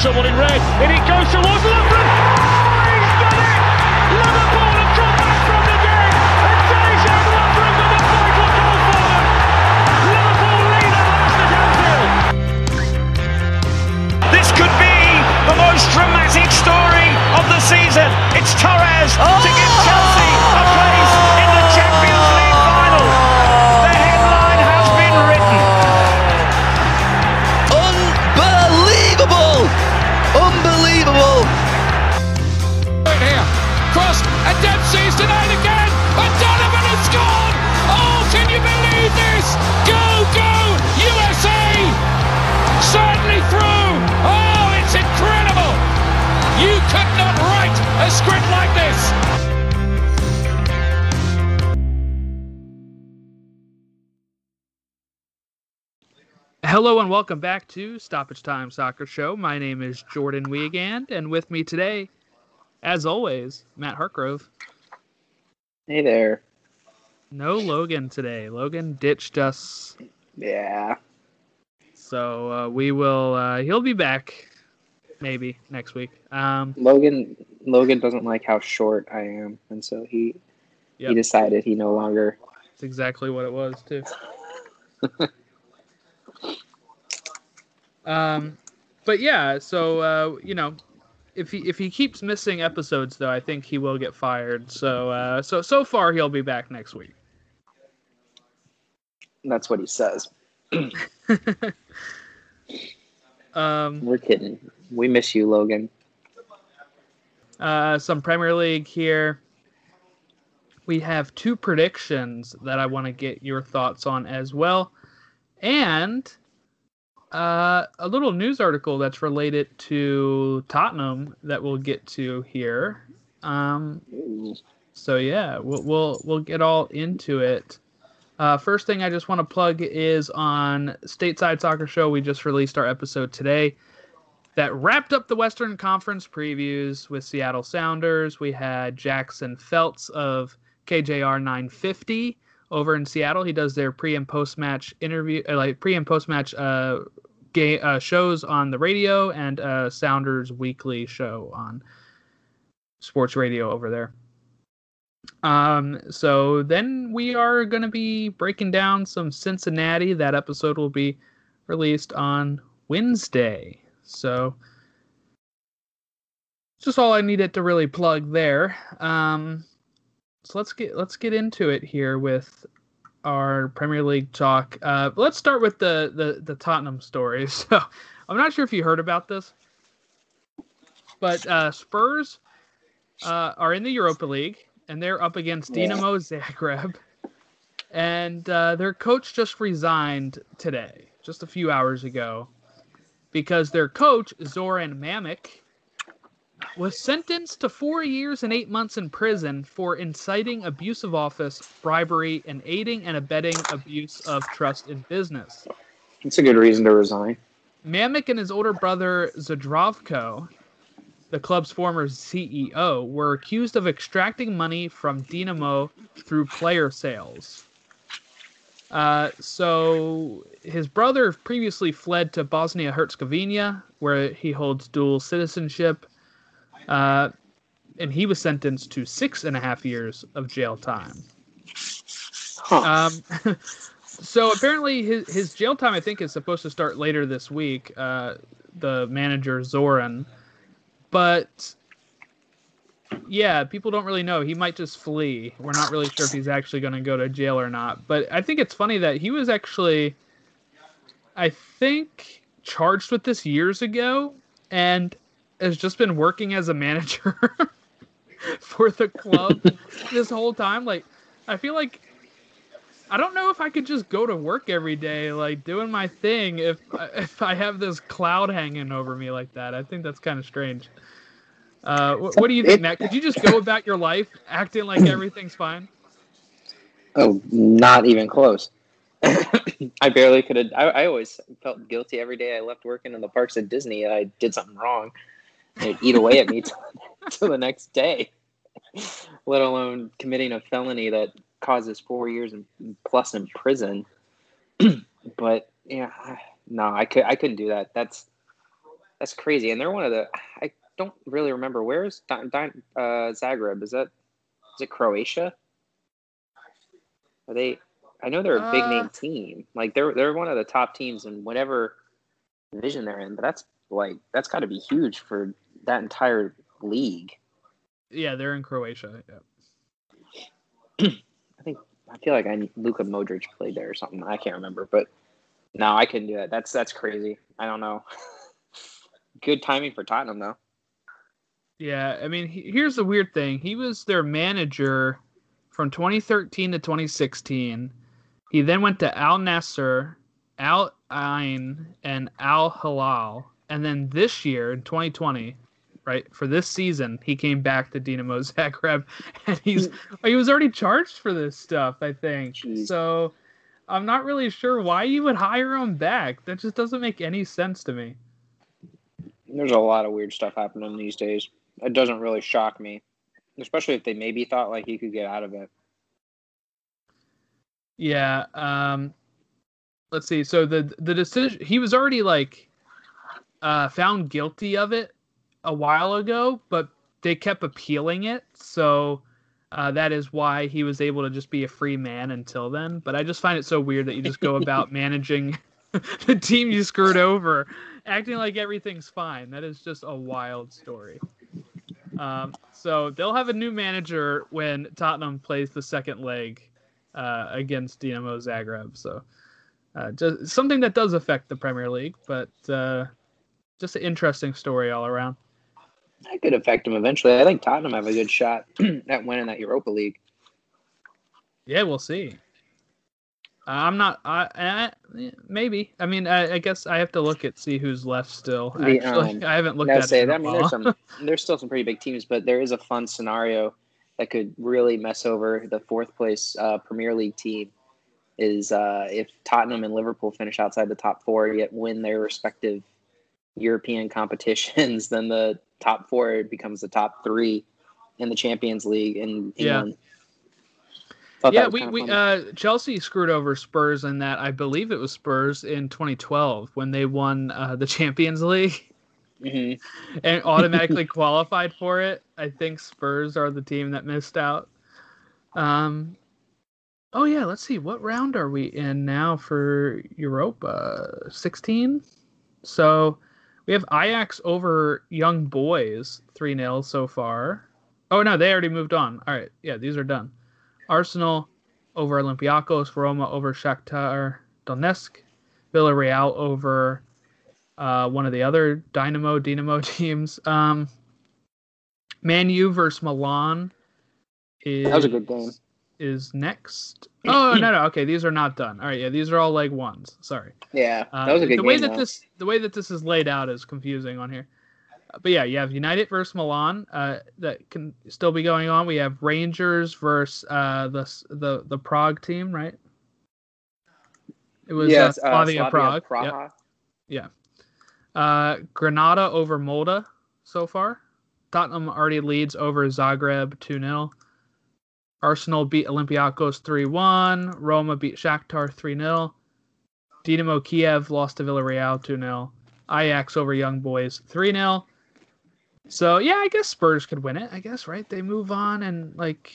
someone in red? And it goes towards Lovren. Oh, he's done it! Liverpool have come back from the dead. And Dejan Lovren with the vital goal for them. Liverpool lead at last at Anfield. This could be the most dramatic story of the season. It's Torres to oh! Hello and welcome back to Stoppage Time Soccer Show. My name is Jordan Wiegand, and with me today, as always, Matt Hartgrove. Hey there. No Logan today. Logan ditched us, Yeah. so uh, we will. Uh, he'll be back maybe next week. Um, Logan Logan doesn't like how short I am, and so he Yep. he decided he no longer That's exactly what it was too. um, but yeah, so uh, you know, if he if he keeps missing episodes, though, I think he will get fired. So uh, so so far, he'll be back next week. that's what he says. um, We're kidding. We miss you, Logan. uh, some Premier League here. We have two predictions that I want to get your thoughts on as well, and uh, a little news article that's related to Tottenham that we'll get to here. Um, so yeah, we'll we'll we'll get all into it. Uh, first thing I just want to plug is on Stateside Soccer Show. We just released our episode today that wrapped up the Western Conference previews with Seattle Sounders. We had Jackson Feltz of KJR 950 over in Seattle. He does their pre and post match interview, uh, like pre and post match uh, ga- uh, shows on the radio and uh, Sounders weekly show on sports radio over there. Um, so then we are going to be breaking down some Cincinnati. That episode will be released on Wednesday. So just all I needed to really plug there. Um, so let's get let's get into it here with our Premier League talk. Uh, let's start with the the the Tottenham story. So I'm not sure if you heard about this, but uh, Spurs uh, are in the Europa League and they're up against. Dinamo Zagreb, and uh, their coach just resigned today, just a few hours ago, because their coach Zoran Mamic was sentenced to four years and eight months in prison for inciting abuse of office, bribery, and aiding and abetting abuse of trust in business. It's a good reason to resign. Mamic and his older brother Zdravko, the club's former CEO, were accused of extracting money from Dinamo through player sales. Uh, so his brother previously fled to Bosnia Herzegovina, where he holds dual citizenship, uh, and he was sentenced to six and a half years of jail time. Huh. Um, so apparently his his jail time I think is supposed to start later this week. Uh, the manager Zoran, but yeah, people don't really know. He might just flee. We're not really sure if he's actually going to go to jail or not. But I think it's funny that he was actually, I think, charged with this years ago and has just been working as a manager for the club this whole time. Like, I feel like I don't know if I could just go to work every day, like doing my thing, if if I have this cloud hanging over me like that. I think that's kind of strange. Uh, wh- what do you think, Matt? Could you just go about your life acting like everything's fine? Oh, not even close. I barely could have. I, I always felt guilty every day I left working in the parks at Disney. I did something wrong. They'd eat away at me till, till the next day, let alone committing a felony that causes four years and plus in prison. but yeah, no, I could I couldn't do that. That's that's crazy. And they're one of the I don't really remember where's Di- Di- uh, Zagreb. Is that is it Croatia? Are they? I know they're a big Uh, name team. Like they're they're one of the top teams in whatever division they're in. But that's like that's got to be huge for that entire league. Yeah, they're in Croatia. Yeah. I think I feel like I Luka Modric played there or something. I can't remember, but no, I couldn't do that. That's that's crazy. I don't know. Good timing for Tottenham though. Yeah, I mean, he, here's the weird thing. He was their manager from 2013 to 2016. He then went to Al Nassr, Al Ain, and Al Hilal. And then this year in 2020, right, for this season, he came back to Dinamo Zagreb and he's he was already charged for this stuff, I think. Jeez. So I'm not really sure why you would hire him back. That just doesn't make any sense to me. There's a lot of weird stuff happening these days. It doesn't really shock me, especially if they maybe thought like he could get out of it. Yeah. Um, let's see. So the the decision he was already like uh, found guilty of it a while ago, but they kept appealing it. So uh, that is why he was able to just be a free man until then. But I just find it so weird that you just go about managing the team you screwed over, acting like everything's fine. That is just a wild story. Um, so they'll have a new manager when Tottenham plays the second leg uh, against Dinamo Zagreb. So uh, just something that does affect the Premier League, but uh, just an interesting story all around. That could affect them eventually. I think Tottenham have a good shot at winning that Europa League. Yeah, we'll see. I'm not. I, I maybe. I mean, I, I guess I have to look at see who's left still. The, Actually, um, I haven't looked at say it. I mean, there's some, there's still some pretty big teams, but there is a fun scenario that could really mess over the fourth place uh, Premier League team. Is uh, if Tottenham and Liverpool finish outside the top four, yet win their respective European competitions, then the top four becomes the top three in the Champions League in Yeah. England. That yeah, we, we uh Chelsea screwed over Spurs in that I believe it was Spurs in 2012 when they won uh, the Champions League Mhm. and automatically qualified for it. I think Spurs are the team that missed out. Um Oh yeah, let's see what round are we in now for Europa? 16. So we have Ajax over Young Boys 3-0 so far. Oh no, they already moved on. All right. Yeah, these are done. Arsenal over Olympiacos, Roma over Shakhtar Donetsk, Villarreal over uh, one of the other Dynamo Dynamo teams. Um, Man U versus Milan is That was a good game. Is next. Oh no no okay these are not done. All right yeah these are all leg ones. Sorry. Yeah, Uh, that was a good the way game. that though. this the way that this is laid out is confusing on here. Uh, But yeah, you have United versus Milan uh, that can still be going on. We have Rangers versus uh, the s- the the Prague team, right? It was yes, uh, uh, Slavia, Slavia Prague. Praha. Yep. Uh, Granada over Molde so far. Tottenham already leads over Zagreb 2 0. Arsenal beat Olympiacos 3 1. Roma beat Shakhtar 3 0. Dinamo Kiev lost to Villarreal 2 0. Ajax over Young Boys 3 0. So, yeah, I guess Spurs could win it. I guess, right? They move on and, like,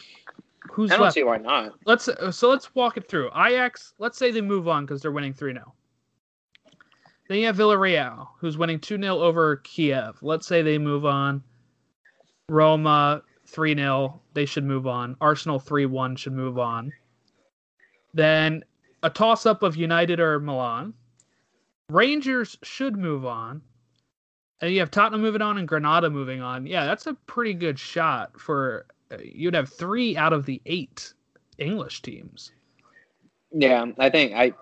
who's I don't left? see why not. let's uh, so let's walk it through. Ajax, let's say they move on because they're winning 3 0. Then you have Villarreal, who's winning 2 0 over Kiev. Let's say they move on. Roma 3 0, they should move on. Arsenal 3 1 should move on. Then a toss up of United or Milan. Rangers should move on. And you have Tottenham moving on and Granada moving on. Yeah, that's a pretty good shot for. Uh, you'd have three out of the eight English teams. Yeah, I think I.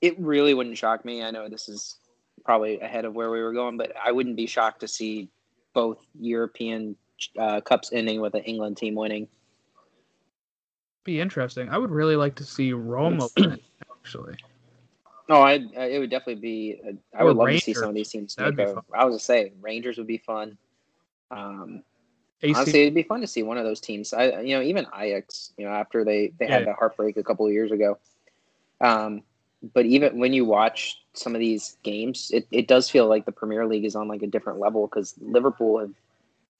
It really wouldn't shock me. I know this is probably ahead of where we were going, but I wouldn't be shocked to see both European uh, cups ending with an England team winning. Be interesting. I would really like to see Roma win actually. No, I. It would definitely be. uh, I Or would love to see some of these teams. That'd be fun. I was gonna say Rangers would be fun. Um, AC, honestly, it'd be fun to see one of those teams. I, you know, even Ajax. You know, after they they had the heartbreak a couple of years ago. Um, but even when you watch some of these games, it, it does feel like the Premier League is on like a different level because Liverpool have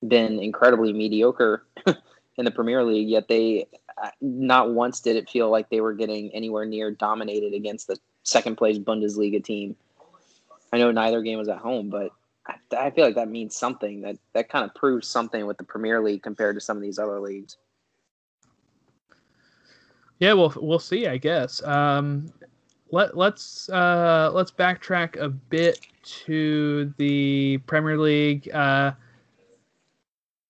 been incredibly mediocre in the Premier League, yet they uh, not once did it feel like they were getting anywhere near dominated against the second place Bundesliga team. I know neither game was at home, but I, I feel like that means something. That that kind of proves something with the Premier League compared to some of these other leagues. Yeah, well, we'll see. I guess. Um, let let's uh, let's backtrack a bit to the Premier League. Uh,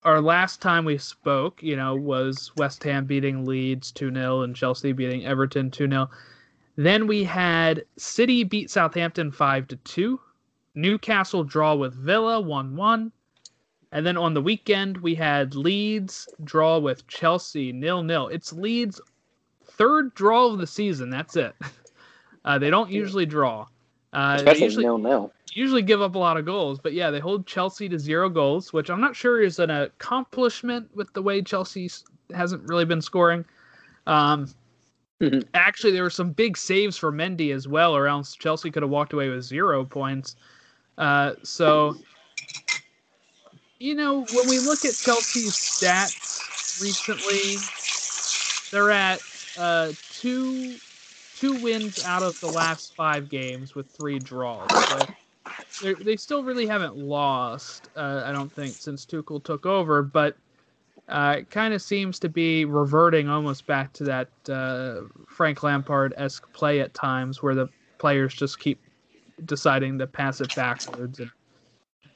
our last time we spoke, you know, was West Ham beating Leeds 2 0 and Chelsea beating Everton 2 0. Then we had City beat Southampton 5 to 2, Newcastle draw with Villa 1 1. And then on the weekend, we had Leeds draw with Chelsea nil nil. It's Leeds' third draw of the season. That's it. Uh, they don't usually draw. Uh, Especially usually, nil nil. usually give up a lot of goals, but yeah, they hold Chelsea to zero goals, which I'm not sure is an accomplishment with the way Chelsea hasn't really been scoring. Um, Mhm. Actually, there were some big saves for Mendy as well, or else Chelsea could have walked away with zero points. Uh, so, you know, when we look at Chelsea's stats recently, they're at uh, two two wins out of the last five games with three draws. So they're- still really haven't lost, uh, I don't think, since Tuchel took over, but uh, it kind of seems to be reverting almost back to that uh, Frank Lampard esque play at times where the players just keep deciding to pass it backwards and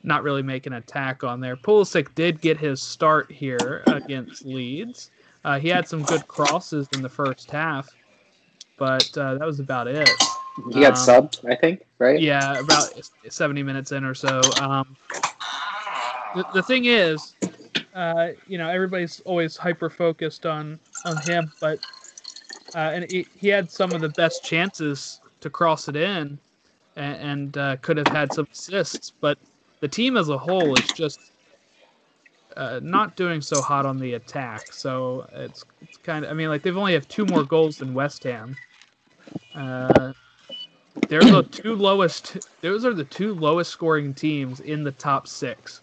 not really make an attack on there. Pulisic did get his start here against Leeds. Uh, he had some good crosses in the first half, but uh, that was about it. He got Um, subbed, I think, right? Yeah, about 70 minutes in or so. Um, the, the thing is, uh, you know, everybody's always hyper focused on on him, but uh, and he, he had some of the best chances to cross it in, and, and uh, could have had some assists. But the team as a whole is just uh, not doing so hot on the attack. So it's it's kind of I mean, like they've only have two more goals than West Ham. Uh, they're the two lowest. Those are the two lowest scoring teams in the top six.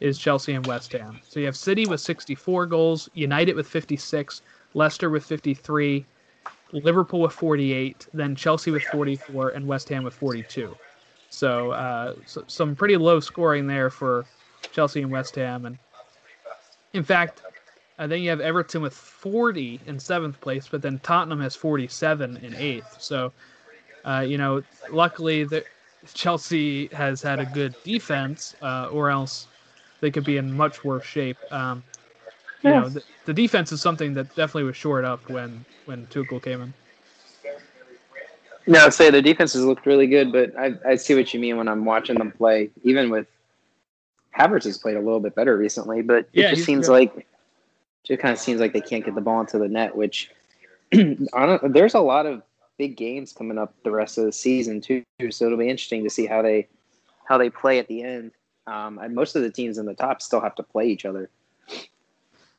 Is Chelsea and West Ham. So you have City with 64 goals, United with 56, Leicester with 53, Liverpool with 48, then Chelsea with 44, and West Ham with 42. So, uh, so some pretty low scoring there for Chelsea and West Ham. And in fact, I think you have Everton with 40 in seventh place, but then Tottenham has 47 in eighth. So, uh, you know, luckily the Chelsea has had a good defense, uh, or else they could be in much worse shape. Um, you know, the, the defense is something that definitely was shored up when when Tuchel came in. No, I'd say the defenses looked really good, but I, I see what you mean when I'm watching them play. Even with Havertz has played a little bit better recently, but it Yeah, just seems good. like just kind of seems like they can't get the ball into the net. Which I don't, there's a lot of big games coming up the rest of the season too, so it'll be interesting to see how they how they play at the end. Um, and most of the teams in the top still have to play each other.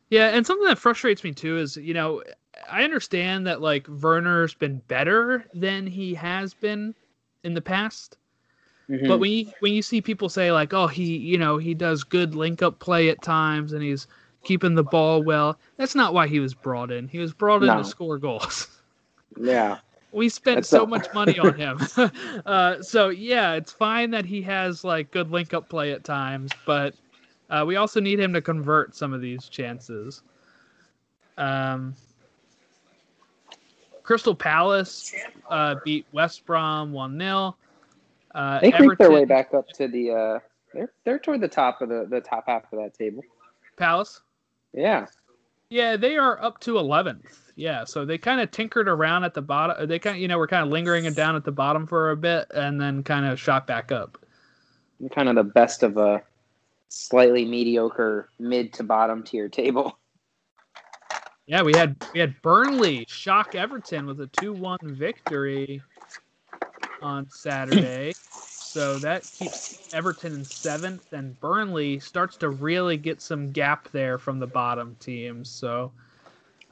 Yeah, and something that frustrates me too is, you know, I understand that like Werner's been better than he has been in the past. Mm-hmm. But when you when you see people say like, oh, he you know he does good link up play at times and he's keeping the ball well, that's not why he was brought in. He was brought in No. to score goals. yeah, we spent That's so not- much money on him. uh, so yeah, it's fine that he has like good link up play at times, but uh, we also need him to convert some of these chances. Um, Crystal Palace uh, beat West Brom one 0 uh, they creeped their way back up to the. Uh, they're they're toward the top of the the top half of that table. Palace. Yeah. Yeah, they are up to 11th. Yeah, so they kind of tinkered around at the bottom. They kind of, you know, were kind of lingering it down at the bottom for a bit, and then kind of shot back up. kind of the best of a slightly mediocre mid to bottom tier table. Yeah, we had we had Burnley shock Everton with a two one victory on Saturday. so that keeps Everton in seventh, and Burnley starts to really get some gap there from the bottom teams. So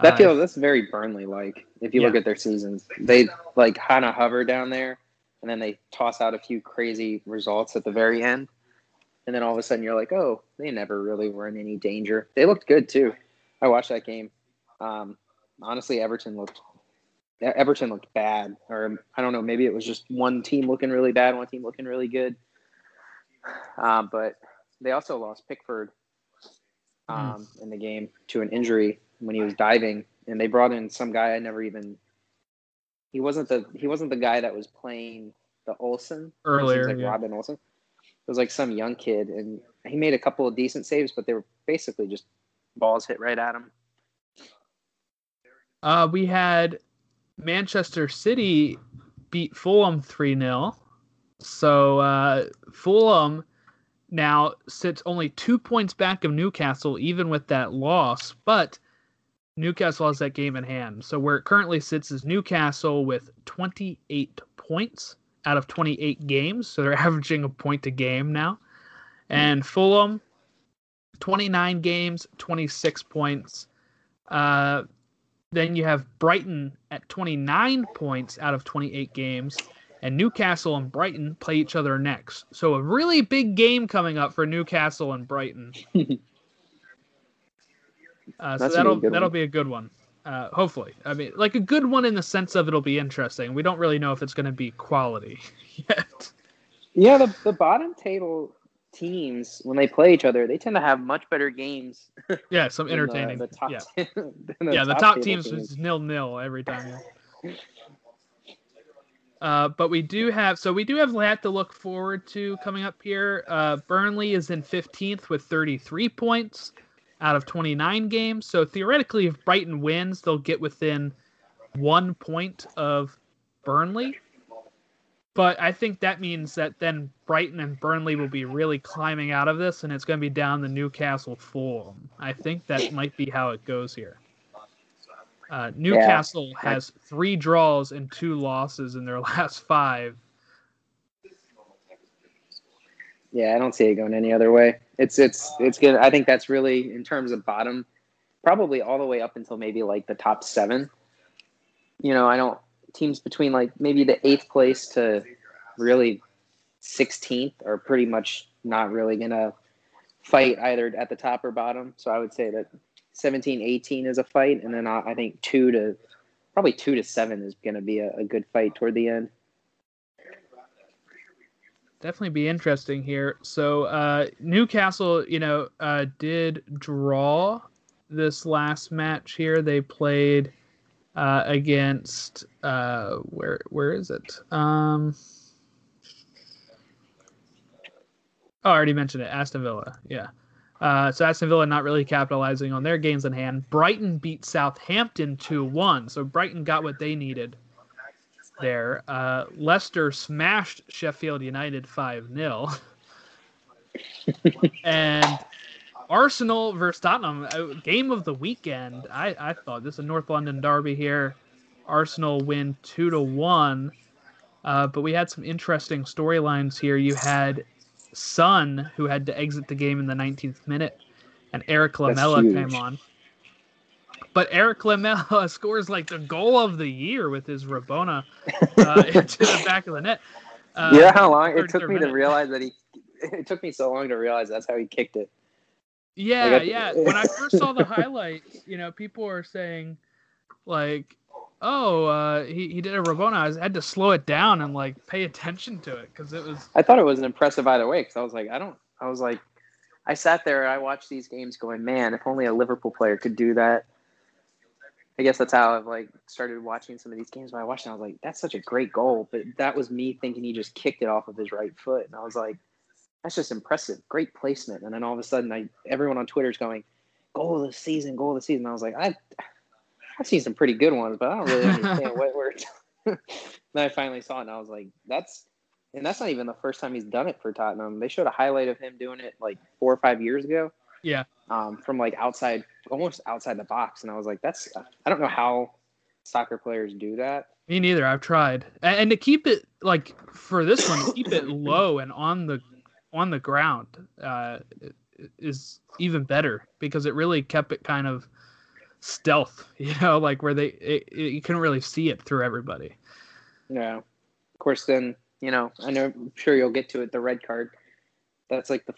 That Uh, feels that's very Burnley like. If you look at their seasons, they like kind of hover down there, and then they toss out a few crazy results at the very end, and then all of a sudden you're like, oh, they never really were in any danger. They looked good too. I watched that game. Um, honestly, Everton looked Everton looked bad, or I don't know, maybe it was just one team looking really bad, one team looking really good. Um, but they also lost Pickford um, in the game to an injury when he was diving, and they brought in some guy I never even. He wasn't the he wasn't the guy that was playing the Olsen Earlier, like yeah. Robin Olsen. It was like some young kid, and he made a couple of decent saves, but they were basically just balls hit right at him. Uh, we had Manchester City beat Fulham 3 0. So uh, Fulham now sits only two points back of Newcastle, even with that loss. But Newcastle has that game in hand. So where it currently sits is Newcastle with 28 points out of 28 games. So they're averaging a point a game now. And Fulham, 29 games, 26 points. Uh, then you have Brighton at 29 points out of 28 games, and Newcastle and Brighton play each other next. So a really big game coming up for Newcastle and Brighton. Uh, so That's gonna be a that'll that'll one. be a good one. Uh, hopefully, I mean, like a good one in the sense of it'll be interesting. We don't really know if it's going to be quality yet. Yeah, the, the bottom table teams when they play each other, they tend to have much better games. Yeah, some the- entertaining. The, top, yeah, than the yeah. The top table teams is nil nil every time. Uh, but we do have so we do have that to look forward to coming up here. Uh, Burnley is in 15th with 33 points out of 29 games. So theoretically, if Brighton wins, they'll get within one point of Burnley. But I think that means that then Brighton and Burnley will be really climbing out of this, and it's going to be down the Newcastle Fulham. I think that might be how it goes here. Uh, Newcastle has three draws and two losses in their last five. Yeah, I don't see it going any other way. It's it's it's good. I think that's really in terms of bottom, probably all the way up until maybe like the top seven. You know, I don't teams between like maybe the eighth place to really sixteenth are pretty much not really gonna fight either at the top or bottom. So I would say that 17, 18 is a fight, and then I, I think two to probably two to seven is gonna be a, a good fight toward the end. Definitely be interesting here. So uh, Newcastle, you know, uh, did draw this last match here. They played uh, against uh, where where is it? Um, oh, I already mentioned it. Aston Villa. Yeah. Uh, so Aston Villa not really capitalizing on their games in hand. Brighton beat Southampton 2-1. So Brighton got what they needed there. Uh, Leicester smashed Sheffield United 5-0. and Arsenal versus Tottenham, uh, game of the weekend. I, I thought this is a North London derby here. Arsenal win two to one. Uh, but we had some interesting storylines here. You had Son, who had to exit the game in the 19th minute, and Erik Lamela huge. came on. But Erik Lamela scores like the goal of the year with his Rabona uh, into the back of the net. Uh, you know how long it took me to realize that he? It took me so long to realize that's how he kicked it. Yeah, Like, yeah. When I first saw the highlights, you know, people were saying, like, "Oh, uh, he he did a Rabona." I had to slow it down and like pay attention to it because it was I thought it was an impressive either way because I was like, I don't. I was like, I sat there. I watched these games, going, man, if only a Liverpool player could do that. I guess that's how I've like started watching some of these games. When I watched, it, I was like, that's such a great goal. But that was me thinking he just kicked it off of his right foot, and I was like, that's just impressive, great placement. And then all of a sudden, I everyone on Twitter is going, goal of the season, goal of the season. I was like, I. I've seen some pretty good ones, but I don't really understand what we're. then I finally saw it, and I was like, "That's and that's not even the first time he's done it for Tottenham. They showed a highlight of him doing it like four or five years ago. Yeah. Um, from like outside, almost outside the box, and I was like, "That's I don't know how soccer players do that." me neither. I've tried, and, and to keep it like for this one, to keep it low and on the on the ground uh, is even better because it really kept it kind of stealth, you know, like where they it, it, you couldn't really see it through everybody. Yeah. Of course, then you know I know I'm sure you'll get to it. The red card. That's like the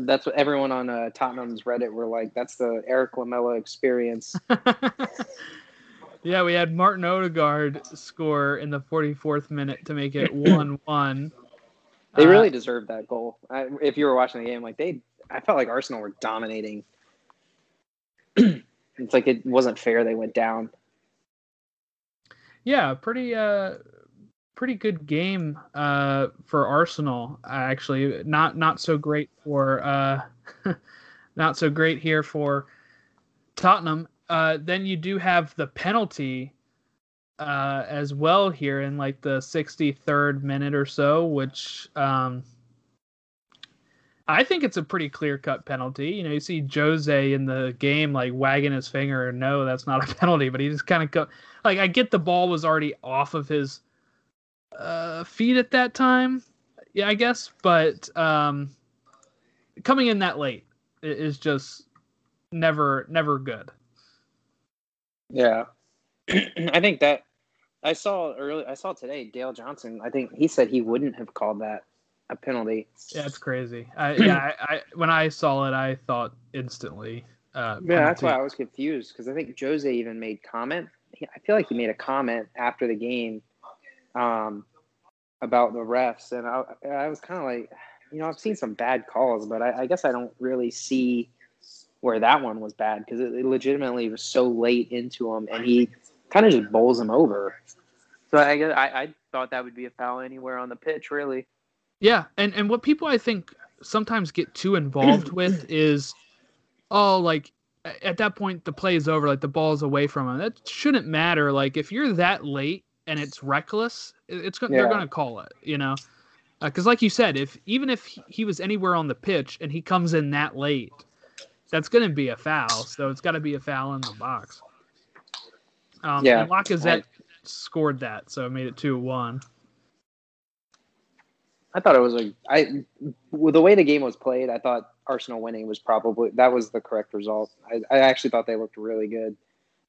that's what everyone on uh, Tottenham's Reddit were like. That's the Erik Lamela experience. yeah, we had Martin Odegaard score in the 44th minute to make it one-one. They Uh, really deserved that goal. I, if you were watching the game, like they, I felt like Arsenal were dominating. it's like it wasn't fair they went down. Yeah, pretty uh pretty good game uh for Arsenal actually. Not not so great for uh not so great here for Tottenham. Uh then you do have the penalty uh as well here in like the 63rd minute or so which um I think it's a pretty clear cut penalty. You know, you see Jose in the game like wagging his finger. And no, that's not a penalty, but he just kind of go like I get the ball was already off of his uh, feet at that time. Yeah, I guess, but um, coming in that late is just never never good. Yeah, I think that I saw early. I saw today Dale Johnson. I think he said he wouldn't have called that a penalty. Yeah, it's crazy. I, yeah, I, I when I saw it, I thought instantly. Uh, Yeah, that's why. I was confused because I think Jose even made comment. He, I feel like he made a comment after the game um, about the refs, and I, I was kind of like, you know, I've seen some bad calls, but I, I guess I don't really see where that one was bad because it, it legitimately was so late into him, and he kind of just bowls him over. So I, I I thought that would be a foul anywhere on the pitch, really. Yeah, and and what people I think sometimes get too involved with is, oh, like at that point the play is over, like the ball's away from him. That shouldn't matter. Like if you're that late and it's reckless, it's go- they're gonna call it. You know, uh, because like you said, if even if he- he was anywhere on the pitch and he comes in that late, that's gonna be a foul. So it's got to be a foul in the box. Um, Yeah, and Lacazette scored that, so it made it two one. I thought it was a I with the way the game was played. I thought Arsenal winning was probably that was the correct result. I, I actually thought they looked really good.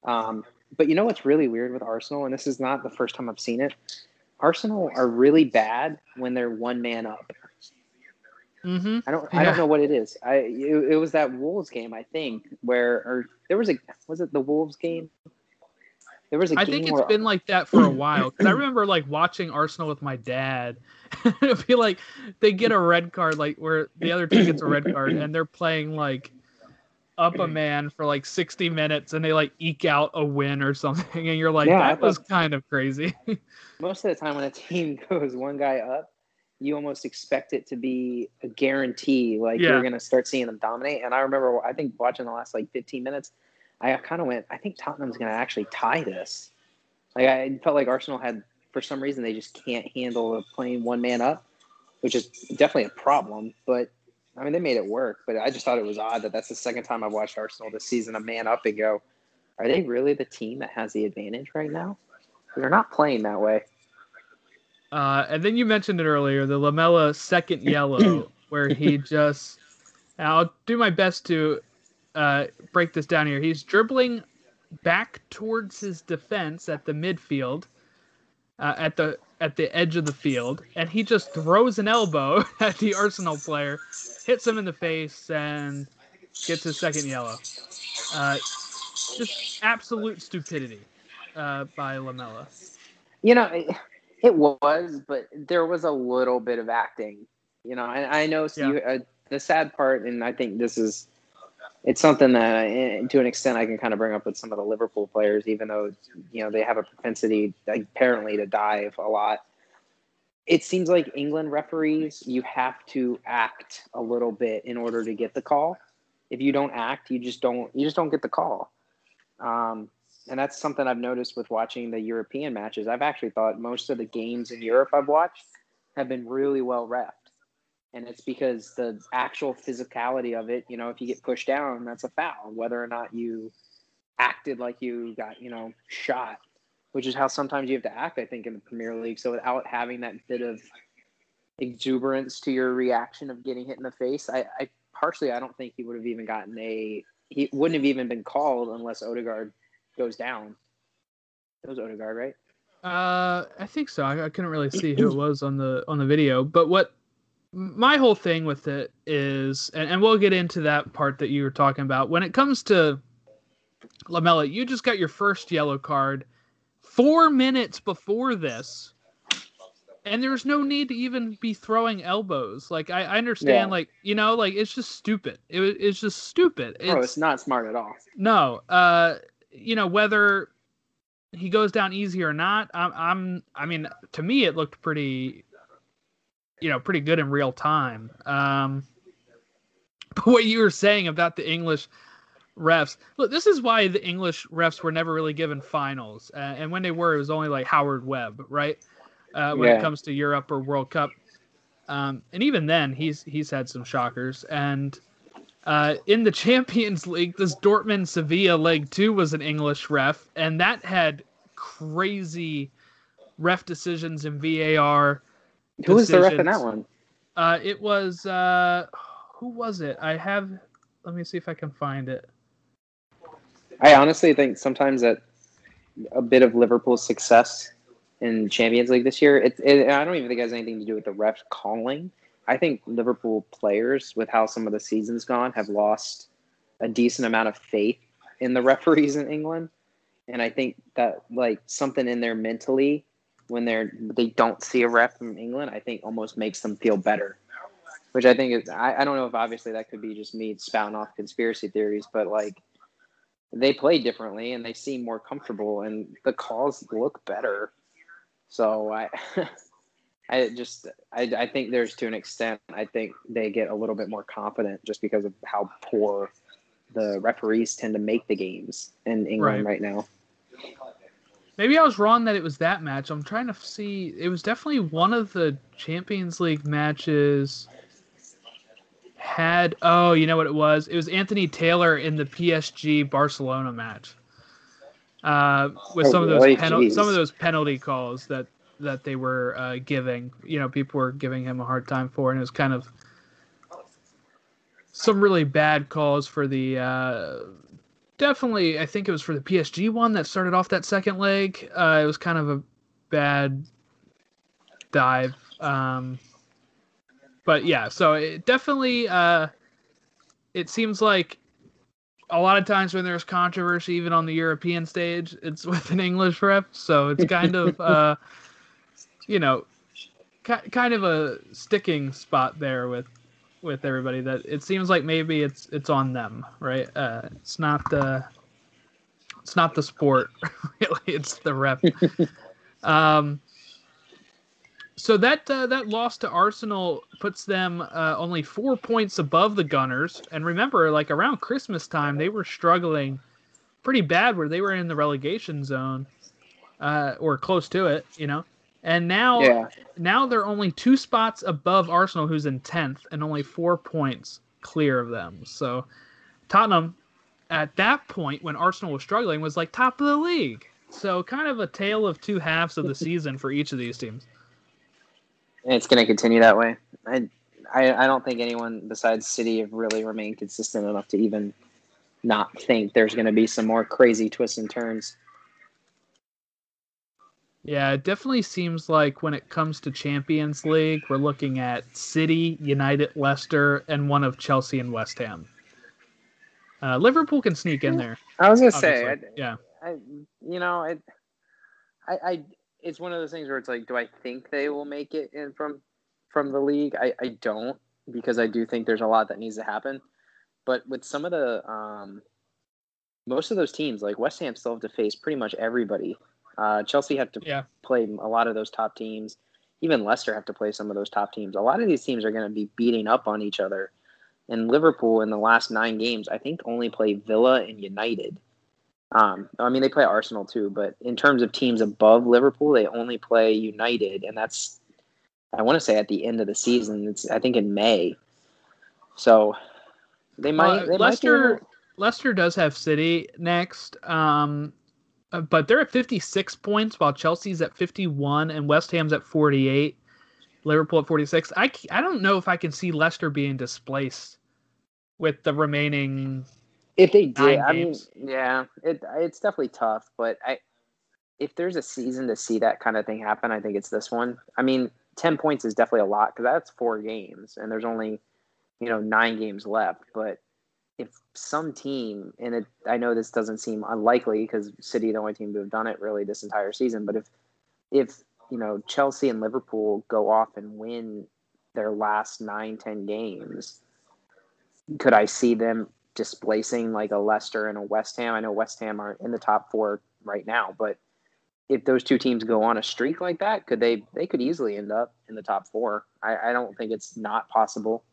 Um, but you know what's really weird with Arsenal, and this is not the first time I've seen it. Arsenal are really bad when they're one man up. Mm-hmm. I don't I don't know what it is. I it, it was that Wolves game I think where or there was a was it the Wolves game? There was a I think it's where been like that for a while. 'cause I remember like watching Arsenal with my dad. It'd be like they get a red card, like where the other team gets a red card, and they're playing like up a man for like 60 minutes, and they like eke out a win or something, and you're like, Yeah, that was kind of crazy. most of the time when a team goes one guy up, you almost expect it to be a guarantee, like Yeah. you're going to start seeing them dominate. And I remember, I think watching the last like 15 minutes, I kind of went, I think Tottenham's going to actually tie this. Like I felt like Arsenal had, for some reason, they just can't handle playing one man up, which is definitely a problem. But I mean, they made it work. But I just thought it was odd that that's the second time I've watched Arsenal this season, a man up and go, are they really the team that has the advantage right now? They're not playing that way. Uh, and then you mentioned it earlier, the Lamela second yellow, where he just. I'll do my best to uh, break this down here. He's dribbling back towards his defense at the midfield, uh, at the at the edge of the field, and he just throws an elbow at the Arsenal player, hits him in the face, and gets his second yellow. Uh, just absolute stupidity uh, by Lamela. You know, it, it was, but there was a little bit of acting. You know, and I know so you, uh, the sad part, and I think this is, it's something that, uh, to an extent, I can kind of bring up with some of the Liverpool players, even though you know they have a propensity apparently to dive a lot. It seems like England referees, you have to act a little bit in order to get the call. If you don't act, you just don't you just don't get the call. Um, and that's something I've noticed with watching the European matches. I've actually thought most of the games in Europe I've watched have been really well refed. And it's because the actual physicality of it, you know, if you get pushed down, that's a foul, whether or not you acted like you got, you know, shot, which is how sometimes you have to act, I think, in the Premier League. So without having that bit of exuberance to your reaction of getting hit in the face, I, I partially I don't think he would have even gotten a he wouldn't have even been called unless Odegaard goes down. It was Odegaard, right? Uh, I think so. I, I couldn't really see who it was on the on the video, but what my whole thing with it is, and, and we'll get into that part that you were talking about. When it comes to Lamela, you just got your first yellow card four minutes before this, and there's no need to even be throwing elbows. Like I, I understand, Yeah. like you know, like it's just stupid. It, it's just stupid. Bro, it's not smart at all. No, uh, you know whether he goes down easy or not. I'm, I'm, I mean, to me, it looked pretty, you know, pretty good in real time. Um, but what you were saying about the English refs, look, this is why the English refs were never really given finals, uh, and when they were, it was only like Howard Webb, right? Uh, when it comes to Europe or World Cup, um, and even then, he's he's had some shockers and. Uh, in the Champions League, this Dortmund Sevilla leg two was an English ref, and that had crazy ref decisions in VAR. Who was the ref in that one? Uh, it was uh, who was it? I have. Let me see if I can find it. I honestly think sometimes that a bit of Liverpool's success in Champions League this year, it, it, I don't even think it has anything to do with the refs calling. I think Liverpool players, with how some of the season's gone, have lost a decent amount of faith in the referees in England, and I think that like something in there mentally when they're they don't see a ref from England, I think almost makes them feel better. Which I think is I, I don't know if obviously that could be just me spouting off conspiracy theories, but like they play differently and they seem more comfortable and the calls look better. So I I just I, I think there's to an extent I think they get a little bit more confident just because of how poor the referees tend to make the games in England Right. right, now. Maybe I was wrong that it was that match. I'm trying to see. It was definitely one of the Champions League matches. Had oh, you know what it was? It was Anthony Taylor in the PSG Barcelona match. Uh, with Oh, some of those really? penal- some of those penalty calls that that they were uh, giving. You know, people were giving him a hard time for, and it was kind of some really bad calls for the. Uh, definitely, I think it was for the PSG one that started off that second leg. Uh, it was kind of a bad dive. Um, but yeah, so it definitely. Uh, it seems like a lot of times when there's controversy, even on the European stage, it's with an English ref. So it's kind of, uh, you know, ki- kind of a sticking spot there with with everybody. That it seems like maybe it's it's on them, right? Uh, it's not the it's not the sport, really. It's the ref. um, so that uh, that loss to Arsenal puts them uh, only four points above the Gunners. And remember, like around Christmas time, they were struggling pretty bad, where they were in the relegation zone uh, or close to it, you know. And now, Yeah. now they're only two spots above Arsenal, who's in tenth, and only four points clear of them. So Tottenham, at that point when Arsenal was struggling, was like top of the league. So kind of a tale of two halves of the season for each of these teams. It's going to continue that way. I, I I don't think anyone besides City have really remained consistent enough to even not think there's going to be some more crazy twists and turns. Yeah, it definitely seems like when it comes to Champions League, we're looking at City, United, Leicester, and one of Chelsea and West Ham. Uh, Liverpool can sneak in there. I was going to say, I, yeah, I, you know, it, I, I, it's one of those things where it's like, do I think they will make it in from, from the league? I, I don't because I do think there's a lot that needs to happen. But with some of the, um, most of those teams, like West Ham, still have to face pretty much everybody. Uh, Chelsea have to yeah, play a lot of those top teams. Even Leicester have to play some of those top teams. A lot of these teams are going to be beating up on each other. And Liverpool in the last nine games, I think only play Villa and United. Um, I mean, they play Arsenal too, but in terms of teams above Liverpool, they only play United, and that's I want to say at the end of the season. It's I think in May. So they might. Uh, they Leicester might Leicester does have City next, um, Uh, but they're at 56 points while Chelsea's at 51 and West Ham's at 48. Liverpool at 46. I, I don't know if I can see Leicester being displaced with the remaining If they did, Nine I mean, yeah, it it's definitely tough. But I, if there's a season to see that kind of thing happen, I think it's this one. I mean, ten points is definitely a lot because that's four games, and there's only, you know, nine games left. But if some team, and it, I know this doesn't seem unlikely because City the only team to have done it really this entire season. But if, if you know, Chelsea and Liverpool go off and win their last nine, ten games, could I see them displacing like a Leicester and a West Ham? I know West Ham aren't in the top four right now, but if those two teams go on a streak like that, could they they could easily end up in the top four? I, I don't think it's not possible.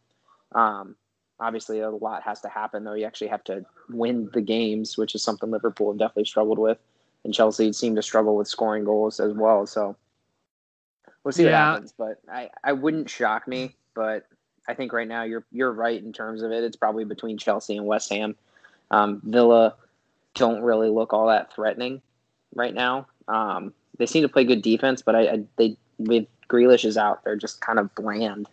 Um, obviously, a lot has to happen though. You actually have to win the games, which is something Liverpool have definitely struggled with, and Chelsea seem to struggle with scoring goals as well. So we'll see Yeah. what happens. But I, I wouldn't shock me. But I think right now you're you're right in terms of it. It's probably between Chelsea and West Ham. Um, Villa don't really look all that threatening right now. Um, they seem to play good defense, but I, I they with Grealish is out, they're just kind of bland.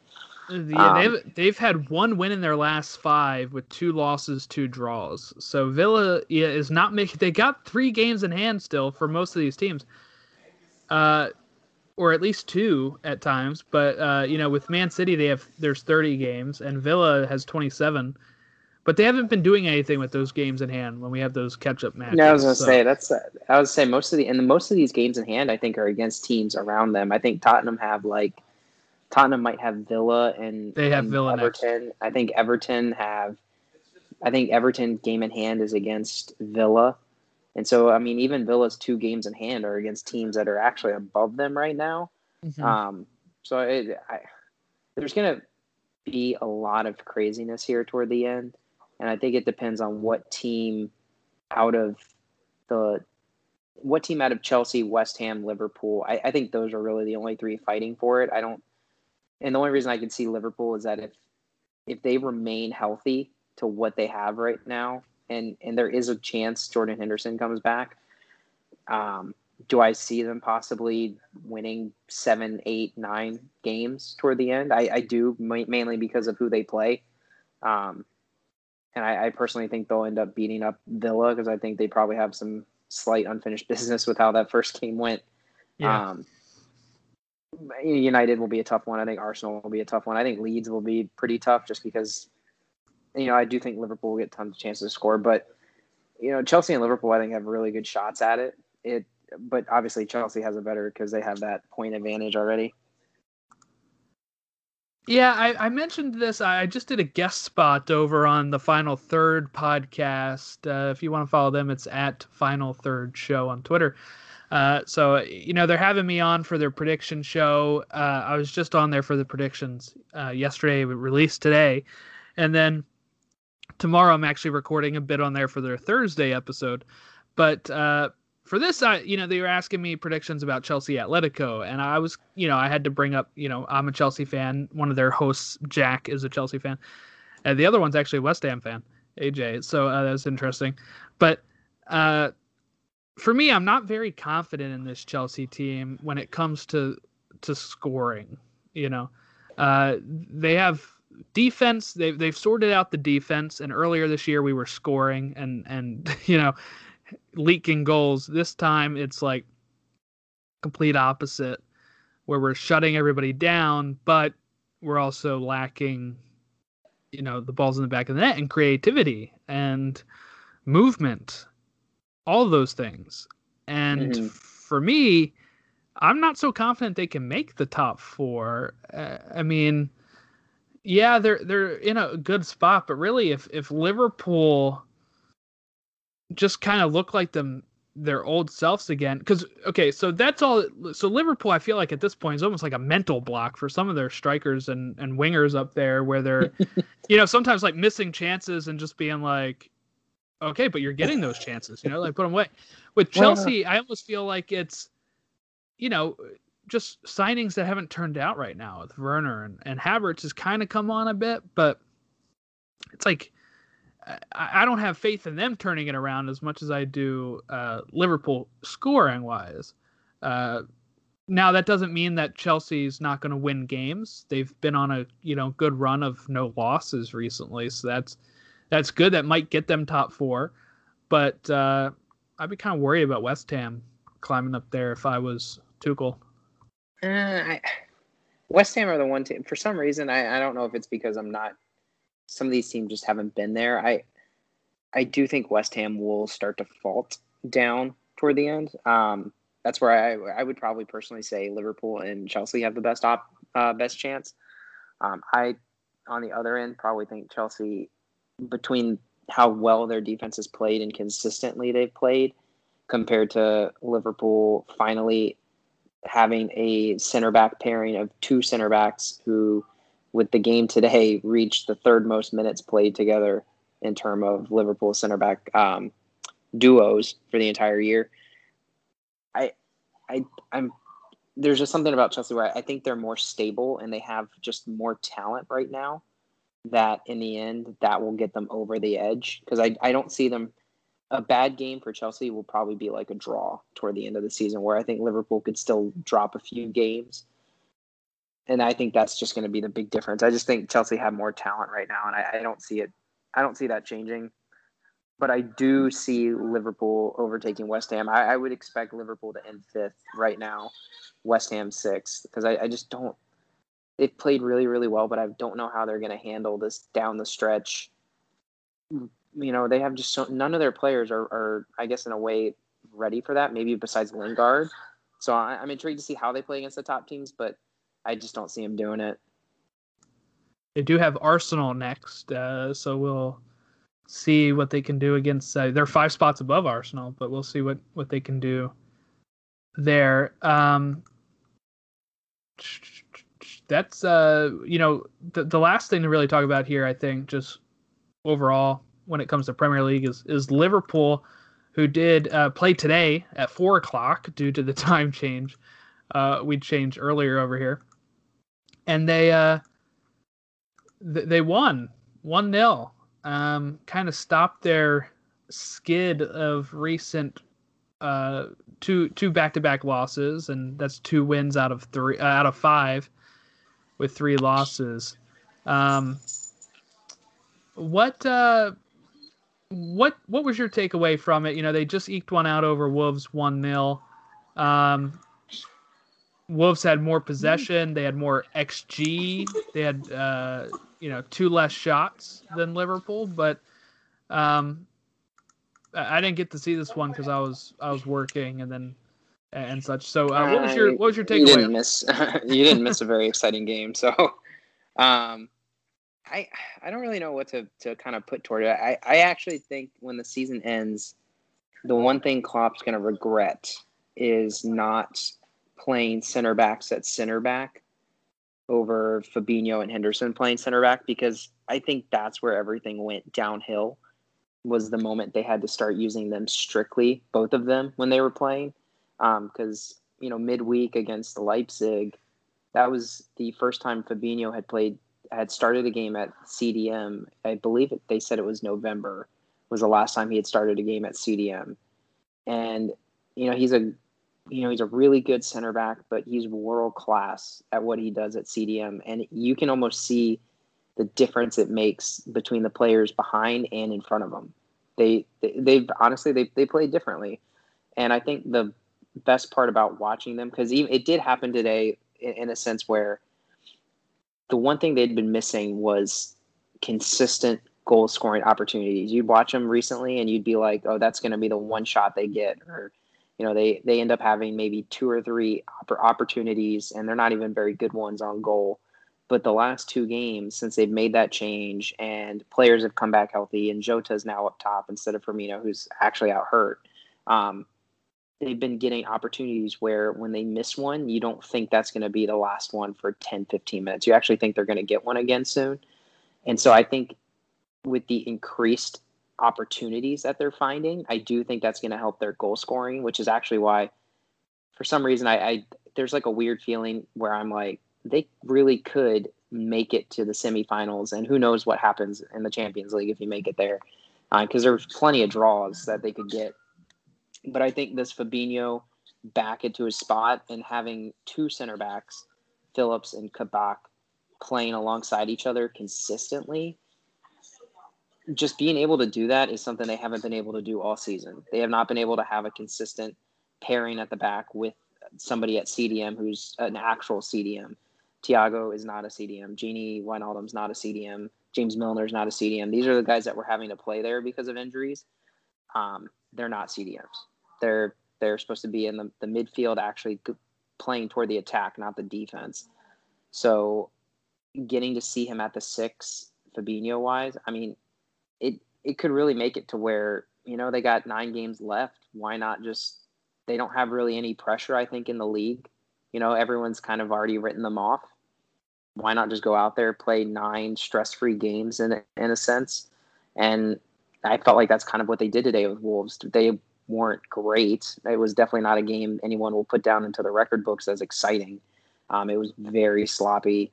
Yeah, Um, they've they've had one win in their last five with two losses, two draws. So Villa yeah, is not making. They got three games in hand still for most of these teams, uh, or at least two at times. But uh, you know, with Man City, they have there's 30 games, and Villa has 27. But they haven't been doing anything with those games in hand when we have those catch up matches. No, I was gonna so- say that's I was say most of the and the, most of these games in hand I think are against teams around them. I think Tottenham have like Tottenham might have Villa and They have and Villa next. Everton. I think Everton have I think Everton game in hand is against Villa. And so I mean even Villa's two games in hand are against teams that are actually above them right now. Mhm. Um, so it, I, there's going to be a lot of craziness here toward the end, and I think it depends on what team out of the what team out of Chelsea, West Ham, Liverpool. I, I think those are really the only three fighting for it. I don't, and the only reason I can see Liverpool is that if if they remain healthy to what they have right now, and and there is a chance Jordan Henderson comes back. Um, do I see them possibly winning seven, eight, nine games toward the end? I, I do, mainly because of who they play. Um, and I, I personally think they'll end up beating up Villa because I think they probably have some slight unfinished business with how that first game went. Yeah. Um, United will be a tough one. I think Arsenal will be a tough one. I think Leeds will be pretty tough just because, you know, I do think Liverpool will get tons of chances to score. But, you know, Chelsea and Liverpool, I think, have really good shots at it. It, but obviously Chelsea has a better because they have that point advantage already. Yeah, I, I mentioned this. I just did a guest spot over on the Final Third podcast. Uh, if you want to follow them, it's at Final Third Show on Twitter. Uh, so you know they're having me on for their prediction show. Uh, I was just on there for the predictions uh, yesterday, released today, and then tomorrow I'm actually recording a bit on there for their Thursday episode. But uh, for this, I you know they were asking me predictions about Chelsea Atletico, and I was you know I had to bring up you know I'm a Chelsea fan. One of their hosts, Jack, is a Chelsea fan, and the other one's actually a West Ham fan, AJ. So uh, that was interesting. But uh, for me, I'm not very confident in this Chelsea team when it comes to to scoring. You know, uh, they have defense. They've they've sorted out the defense, and earlier this year we were scoring and and you know leaking goals. This time it's like complete opposite, where we're shutting everybody down, but we're also lacking, you know, the balls in the back of the net and creativity and movement, all those things. And Mhm. for me, I'm not so confident they can make the top four. Uh, I mean, yeah, they're they're in a good spot, but really, if if Liverpool just kind of look like them their old selves again because okay so that's all so liverpool i feel like at this point is almost like a mental block for some of their strikers and and wingers up there where they're you know sometimes like missing chances and just being like okay but you're getting those chances you know like put them away with Well- chelsea i almost feel like it's you know just signings that haven't turned out right now with werner and, and havertz has kind of come on a bit but it's like I, I don't have faith in them turning it around as much as I do uh, Liverpool scoring wise. Uh, now that doesn't mean that Chelsea's not going to win games. They've been on a you know good run of no losses recently, so that's that's good. That might get them top four, but uh, I'd be kind of worried about West Ham climbing up there if I was Tuchel. Uh, I, West Ham are the one team. For some reason, I, I don't know if it's because I'm not. Some of these teams just haven't been there. I I do think West Ham will start to fault down toward the end. Um, that's where I I would probably personally say Liverpool and Chelsea have the best op uh, best chance. Um, I on the other end probably think Chelsea between how well their defense has played and consistently they've played compared to Liverpool finally having a center back pairing of two center backs who, with the game today, reached the third most minutes played together in term of Liverpool center back um, duos for the entire year. I, I, I'm. There's just something about Chelsea where I think they're more stable and they have just more talent right now. That in the end, that will get them over the edge because I, I don't see them a bad game for Chelsea will probably be like a draw toward the end of the season, where I think Liverpool could still drop a few games. And I think that's just going to be the big difference. I just think Chelsea have more talent right now, and I, I don't see it. I don't see that changing. But I do see Liverpool overtaking West Ham. I, I would expect Liverpool to end fifth right now, West Ham sixth, because I, I just don't. They've played really, really well, but I don't know how they're going to handle this down the stretch you know, they have just so, none of their players are, are, I guess, in a way, ready for that. Maybe besides Lingard. So I, am intrigued to see how they play against the top teams, but I just don't see them doing it. They do have Arsenal next, uh, so we'll see what they can do against. Uh, they're five spots above Arsenal, but we'll see what what they can do there. Um, that's uh, you know, the the last thing to really talk about here, I think, just overall when it comes to Premier League is is Liverpool, who did uh, play today at four o'clock due to the time change. Uh, we changed earlier over here, and they uh, th- they won one 0 um, Kind of stopped their skid of recent uh, two two back to back losses, and that's two wins out of three uh, out of five, with three losses. Um, what uh, what what was your takeaway from it? You know, they just eked one out over Wolves one 0 um, Wolves had more possession. They had more xG. They had uh, you know two less shots than Liverpool, but um, I didn't get to see this one because I was I was working and then and such. So uh, what was your what was your takeaway? You didn't miss you didn't miss a very exciting game. So um, I I don't really know what to, to kind of put toward it. I, I actually think when the season ends, the one thing Klopp's going to regret is not playing center backs at center back over Fabinho and Henderson playing center back because I think that's where everything went downhill. Was the moment they had to start using them strictly, both of them, when they were playing. Because, um, you know, midweek against Leipzig, that was the first time Fabinho had played had started a game at CDM. I believe it, they said it was November was the last time he had started a game at CDM, and you know he's a you know he's a really good center back, but he's world class at what he does at CDM, and you can almost see the difference it makes between the players behind and in front of them. They, they have honestly they they play differently, and I think the best part about watching them because even it did happen today in, in a sense where the one thing they'd been missing was consistent goal scoring opportunities. You'd watch them recently and you'd be like, oh, that's going to be the one shot they get. Or, you know, they, they end up having maybe two or three opportunities and they're not even very good ones on goal. But the last two games, since they've made that change and players have come back healthy and Jota's now up top instead of Firmino, who's actually out hurt, um, they've been getting opportunities where when they miss one, you don't think that's going to be the last one for 10, 15 minutes. You actually think they're going to get one again soon. And so I think with the increased opportunities that they're finding, I do think that's going to help their goal scoring, which is actually why, for some reason, I, I there's like a weird feeling where I'm like, they really could make it to the semifinals, and who knows what happens in the Champions League if you make it there, because uh, there's plenty of draws that they could get but I think this Fabinho back into his spot and having two center backs, Phillips and Kabak, playing alongside each other consistently, just being able to do that is something they haven't been able to do all season. They have not been able to have a consistent pairing at the back with somebody at CDM who's an actual CDM. Thiago is not a CDM. Gini Wijnaldum's not a CDM. James Milner's not a CDM. These are the guys that were having to play there because of injuries. Um, they're not CDMs. They're they're supposed to be in the, the midfield, actually playing toward the attack, not the defense. So, getting to see him at the six, Fabinho wise, I mean, it it could really make it to where you know they got nine games left. Why not just? They don't have really any pressure, I think, in the league. You know, everyone's kind of already written them off. Why not just go out there, play nine stress-free games in in a sense? And I felt like that's kind of what they did today with Wolves. They weren't great. It was definitely not a game anyone will put down into the record books as exciting. Um, it was very sloppy.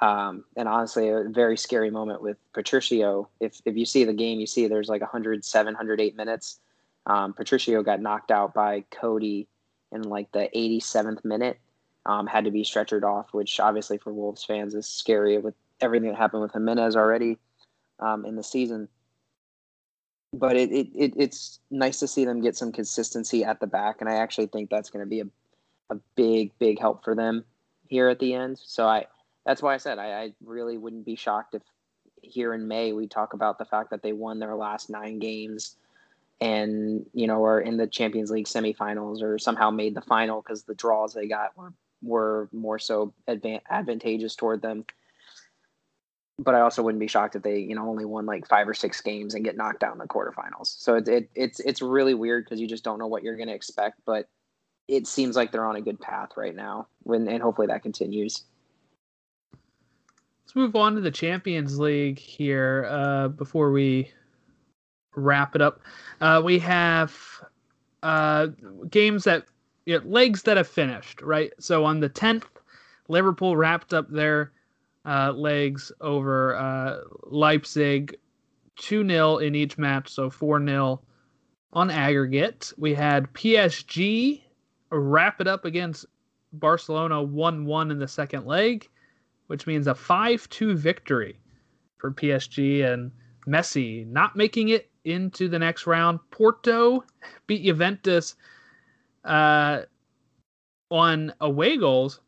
Um, and honestly, a very scary moment with Patricio. If, if you see the game, you see there's like 107, 108 minutes. Um, Patricio got knocked out by Coady in like the 87th minute. Um, had to be stretchered off, which obviously for Wolves fans is scary with everything that happened with Jimenez already um, in the season but it, it, it, it's nice to see them get some consistency at the back, and I actually think that's going to be a, a big big help for them here at the end. So I that's why I said I, I really wouldn't be shocked if here in May we talk about the fact that they won their last nine games and you know are in the Champions League semifinals or somehow made the final because the draws they got were were more so advan- advantageous toward them but I also wouldn't be shocked if they, you know, only won like five or six games and get knocked out in the quarterfinals. So it, it it's it's really weird because you just don't know what you're going to expect. But it seems like they're on a good path right now, when and hopefully that continues. Let's move on to the Champions League here uh, before we wrap it up. Uh, we have uh, games that you know, legs that have finished right. So on the tenth, Liverpool wrapped up their uh, legs over uh, Leipzig, 2 0 in each match, so 4 0 on aggregate. We had PSG wrap it up against Barcelona 1 1 in the second leg, which means a 5 2 victory for PSG and Messi not making it into the next round. Porto beat Juventus uh, on away goals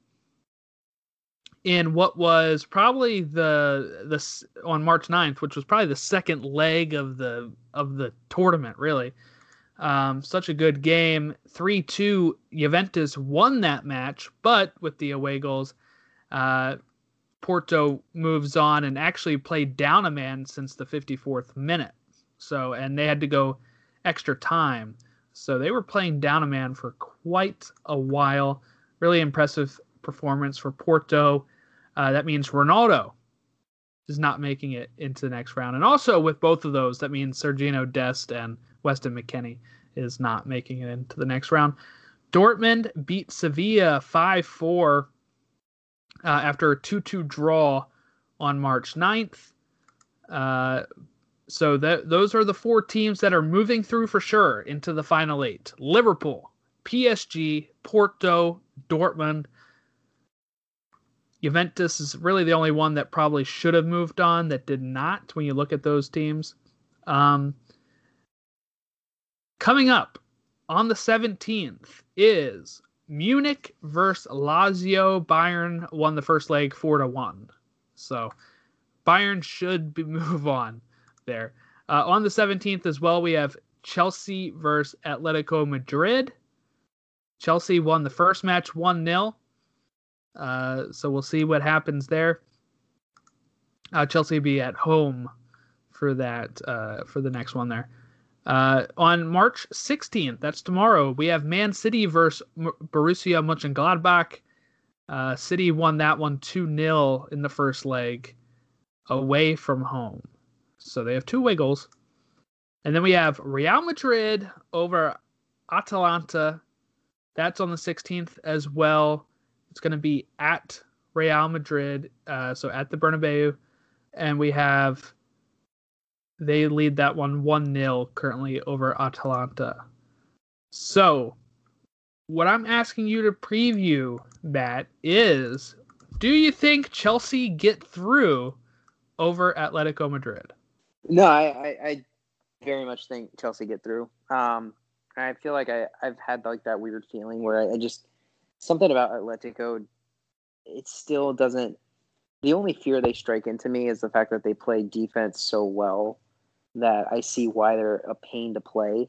in what was probably the the on March 9th, which was probably the second leg of the of the tournament, really. Um, such a good game. 3 2, Juventus won that match, but with the away goals, uh, Porto moves on and actually played down a man since the 54th minute. So, and they had to go extra time. So they were playing down a man for quite a while. Really impressive performance for Porto. Uh, that means Ronaldo is not making it into the next round. And also with both of those, that means Sergiño Dest and Weston McKennie is not making it into the next round. Dortmund beat Sevilla 5 4 uh, after a 2 2 draw on March 9th. Uh, so that those are the four teams that are moving through for sure into the final eight Liverpool, PSG, Porto, Dortmund, Juventus is really the only one that probably should have moved on that did not when you look at those teams. Um, coming up on the 17th is Munich versus Lazio. Bayern won the first leg 4 to 1. So Bayern should be, move on there. Uh, on the 17th as well, we have Chelsea versus Atletico Madrid. Chelsea won the first match 1 0. Uh, so we'll see what happens there. Uh, Chelsea be at home for that uh, for the next one there. Uh, on March 16th, that's tomorrow, we have Man City versus Borussia Mönchengladbach. Uh, City won that one 2 0 in the first leg away from home. So they have two goals. And then we have Real Madrid over Atalanta. That's on the 16th as well. It's going to be at Real Madrid, uh, so at the Bernabeu, and we have they lead that one one 0 currently over Atalanta. So, what I'm asking you to preview, Matt, is do you think Chelsea get through over Atletico Madrid? No, I, I, I very much think Chelsea get through. Um, I feel like I, I've had like that weird feeling where I, I just something about Atletico. It still doesn't. The only fear they strike into me is the fact that they play defense so well that I see why they're a pain to play.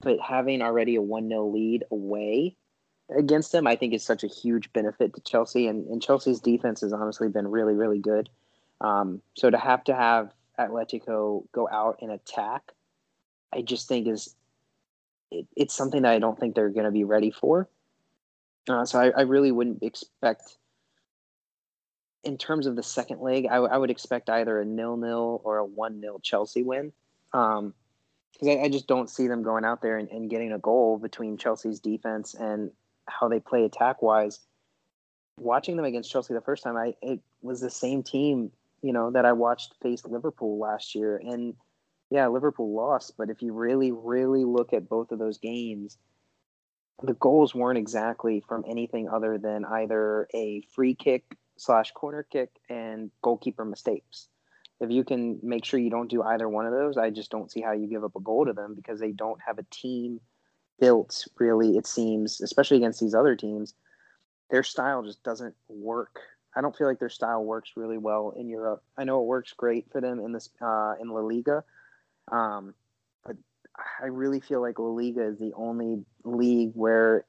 But having already a one 0 lead away against them, I think is such a huge benefit to Chelsea. And, and Chelsea's defense has honestly been really, really good. Um, so to have to have Atletico go out and attack, I just think is it, it's something that I don't think they're going to be ready for. Uh, so I, I, really wouldn't expect, in terms of the second leg, I, I would expect either a nil nil or a one nil Chelsea win. Um, because I, I, just don't see them going out there and, and getting a goal between Chelsea's defense and how they play attack wise. Watching them against Chelsea the first time, I it was the same team you know, that I watched face Liverpool last year. And yeah, Liverpool lost, but if you really, really look at both of those games, the goals weren't exactly from anything other than either a free kick slash corner kick and goalkeeper mistakes. If you can make sure you don't do either one of those, I just don't see how you give up a goal to them because they don't have a team built really, it seems, especially against these other teams. Their style just doesn't work I don't feel like their style works really well in Europe. I know it works great for them in this uh, in La Liga, um, but I really feel like La Liga is the only league where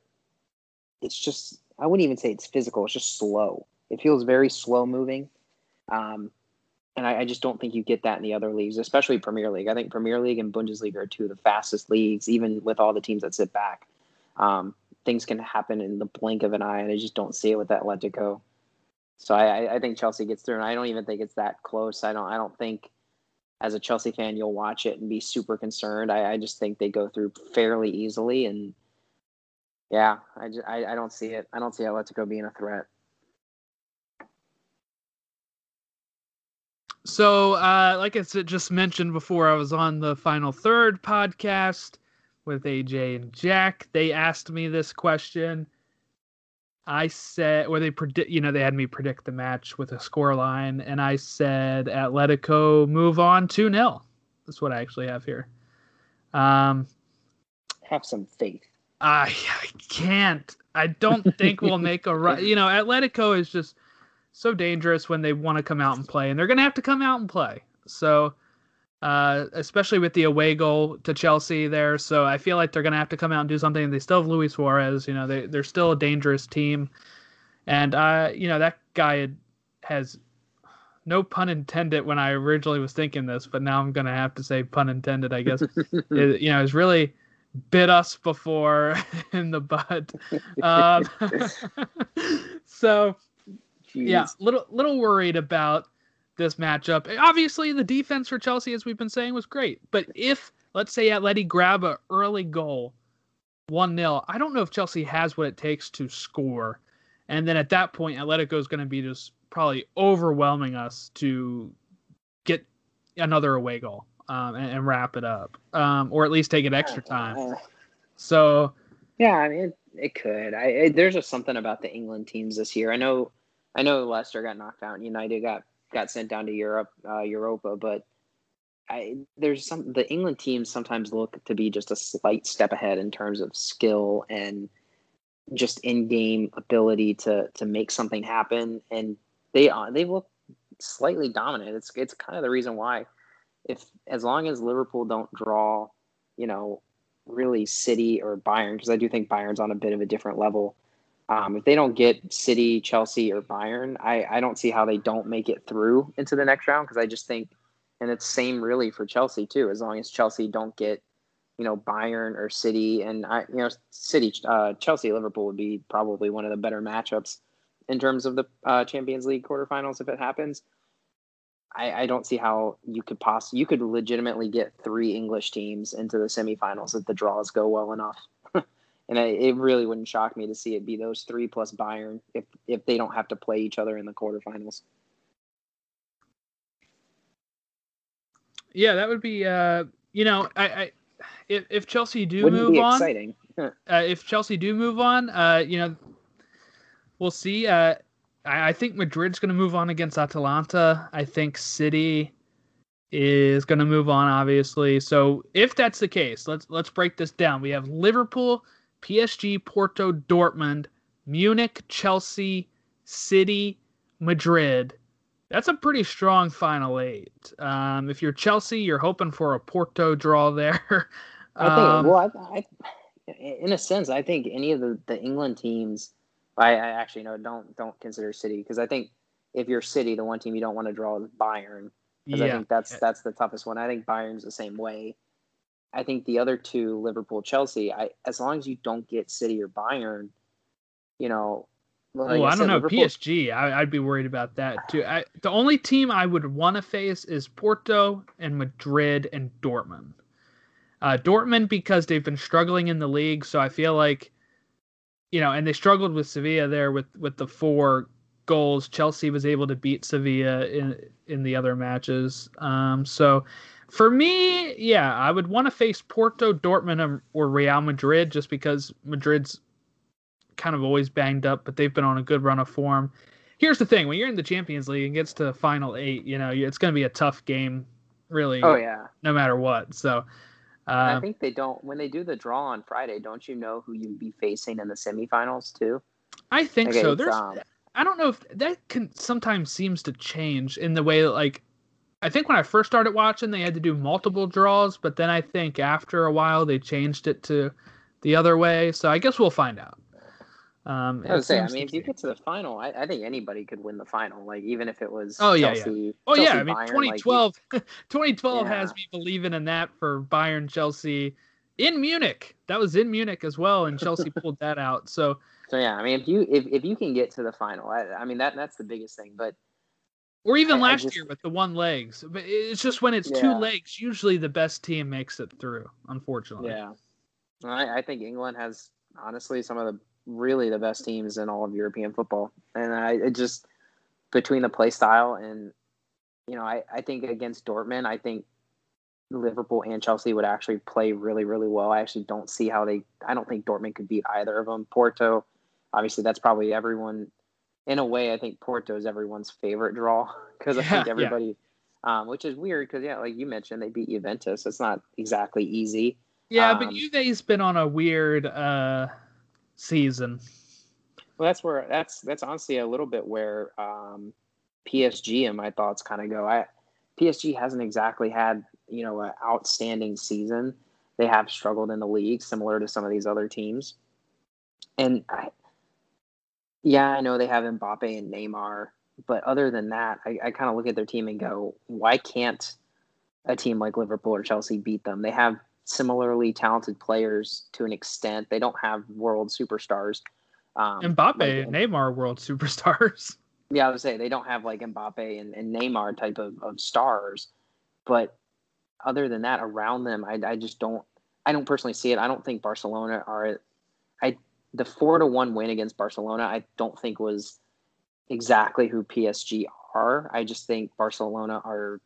it's just I wouldn't even say it's physical. It's just slow. It feels very slow moving, um, and I, I, just don't think you get that in the other leagues, especially Premier League. I think Premier League and Bundesliga are two of the fastest leagues, even with all the teams that sit back. Um, things can happen in the blink of an eye, and I just don't see it with Atletico. So I, I think Chelsea gets through, and I don't even think it's that close. I don't I don't think as a Chelsea fan you'll watch it and be super concerned. I, I just think they go through fairly easily, and yeah, I, just, I I don't see it. I don't see Atletico being a threat. So, uh, like I said, just mentioned before, I was on the Final Third podcast with AJ and Jack. They asked me this question I said, or they predict, you know, they had me predict the match with a score line, and I said Atletico move on 2 0. That's what I actually have here. Um, have some faith. I, I can't. I don't think we'll make a run. You know, Atletico is just so dangerous when they want to come out and play, and they're going to have to come out and play. So uh, especially with the away goal to Chelsea there. So I feel like they're going to have to come out and do something. They still have Luis Suarez. You know, they they're still a dangerous team, and uh, you know that guy has no pun intended when I originally was thinking this, but now I'm going to have to say pun intended. I guess it, you know, it's really bit us before in the butt. Um, so Jeez. yeah, little little worried about this matchup. Obviously, the defense for Chelsea, as we've been saying, was great. But if, let's say, Atleti grab a early goal, 1 0, I don't know if Chelsea has what it takes to score. And then at that point, Atletico is going to be just probably overwhelming us to get another away goal um, and, and, wrap it up, um, or at least take it extra time. So, yeah, I mean, it, it could. I, it, there's just something about the England teams this year. I know, I know Leicester got knocked out, and United got got sent down to Europe, uh, Europa, but I, there's some the England teams sometimes look to be just a slight step ahead in terms of skill and just in-game ability to to make something happen, and they uh, they look slightly dominant. It's it's kind of the reason why, if as long as Liverpool don't draw, you know, really City or Bayern, because I do think Bayern's on a bit of a different level. Um, if they don't get City, Chelsea, or Bayern, I, I don't see how they don't make it through into the next round because I just think, and it's same really for Chelsea too. As long as Chelsea don't get, you know, Bayern or City, and I, you know, City, uh, Chelsea, Liverpool would be probably one of the better matchups in terms of the uh, Champions League quarterfinals if it happens. I, I don't see how you could possibly you could legitimately get three English teams into the semifinals if the draws go well enough and I, it really wouldn't shock me to see it be those three plus Bayern if if they don't have to play each other in the quarterfinals. Yeah, that would be. Uh, you know, I, I if if Chelsea do Wouldn't move on, exciting. uh, if Chelsea do move on, uh, you know, we'll see. Uh, I, I think Madrid's going to move on against Atalanta. I think City is going to move on, obviously. So if that's the case, let's let's break this down. We have Liverpool, PSG, Porto, Dortmund, Munich, Chelsea, City, Madrid. That's a pretty strong final eight. Um, if you're Chelsea, you're hoping for a Porto draw there. I think. Um, well, I, I, in a sense, I think any of the, the England teams. I, I actually no, don't don't consider City because I think if you're City, the one team you don't want to draw is Bayern because yeah. I think that's that's the toughest one. I think Bayern's the same way. I think the other two, Liverpool, Chelsea, I as long as you don't get City or Bayern, you know. Like oh, I, I, don't know Liverpool, PSG. I, would be worried about that too. I, the only team I would want to face is Porto and Madrid and Dortmund. Uh, Dortmund because they've been struggling in the league, so I feel like, you know, and they struggled with Sevilla there with with the four goals. Chelsea was able to beat Sevilla in in the other matches. Um, so for me, yeah, I would want to face Porto, Dortmund, or Real Madrid just because Madrid's kind of always banged up, but they've been on a good run of form. Here's the thing: when you're in the Champions League and gets to the final eight, you know it's going to be a tough game, really. Oh yeah. No matter what. So. Uh, I think they don't. When they do the draw on Friday, don't you know who you'd be facing in the semifinals too? I think okay, so. There's, um, I don't know if that can sometimes seems to change in the way that like I think when I first started watching they had to do multiple draws, but then I think after a while they changed it to the other way. So I guess we'll find out. Um, I would say, I mean, if you get to the final, I, I, think anybody could win the final. Like even if it was oh yeah, yeah. oh Chelsea, yeah. I mean, Bayern, 2012, like, 2012 yeah. has me believing in that for Bayern Chelsea in Munich. That was in Munich as well, and Chelsea pulled that out. So so yeah, I mean, if you if, if you can get to the final, I, I mean that that's the biggest thing. But or even I, last I just, year with the one legs, but it's just when it's yeah. two legs, usually the best team makes it through. Unfortunately. Yeah, I, I think England has honestly some of the really the best teams in all of European football, and I it just between the play style and you know I I think against Dortmund, I think Liverpool and Chelsea would actually play really, really well. I actually don't see how they. I don't think Dortmund could beat either of them. Porto, obviously that's probably everyone in a way i think porto is everyone's favorite draw because i think everybody yeah. um, which is weird because yeah like you mentioned they beat juventus. It's not exactly easy. Yeah um, but juve's been on a weird uh season. Well that's where that's that's honestly a little bit where um psg and my thoughts kind of go. I psg hasn't exactly had you know an outstanding season. They have struggled in the league similar to some of these other teams. And I, yeah, I know they have Mbappe and Neymar, but other than that, I, I kind of look at their team and go, why can't a team like Liverpool or Chelsea beat them? They have similarly talented players to an extent. They don't have world superstars. Um, Mbappe like, and Neymar world superstars. Yeah, I would say they don't have like Mbappe and, and Neymar type of, of stars, but other than that, around them, I, I just don't. I don't personally see it. I don't think Barcelona are. The four to one win against Barcelona, I don't think was exactly who PSG are. I just think Barcelona are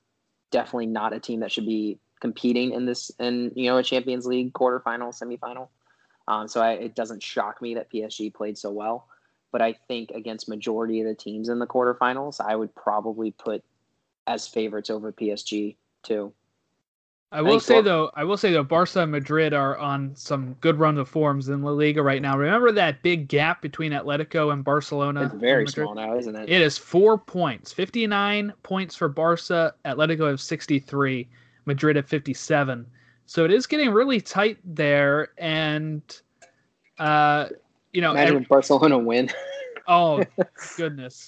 definitely not a team that should be competing in this in you know a Champions League quarterfinal, semifinal. Um, so I, it doesn't shock me that PSG played so well. But I think against majority of the teams in the quarterfinals, I would probably put as favorites over PSG too. I will say though, I will say though, Barca and Madrid are on some good run of forms in La Liga right now. Remember that big gap between Atletico and Barcelona? It's very small now, isn't it? It is four points. Fifty-nine points for Barca. Atletico have sixty-three. Madrid have fifty-seven. So it is getting really tight there, and uh, you know, imagine every, Barcelona win. oh goodness.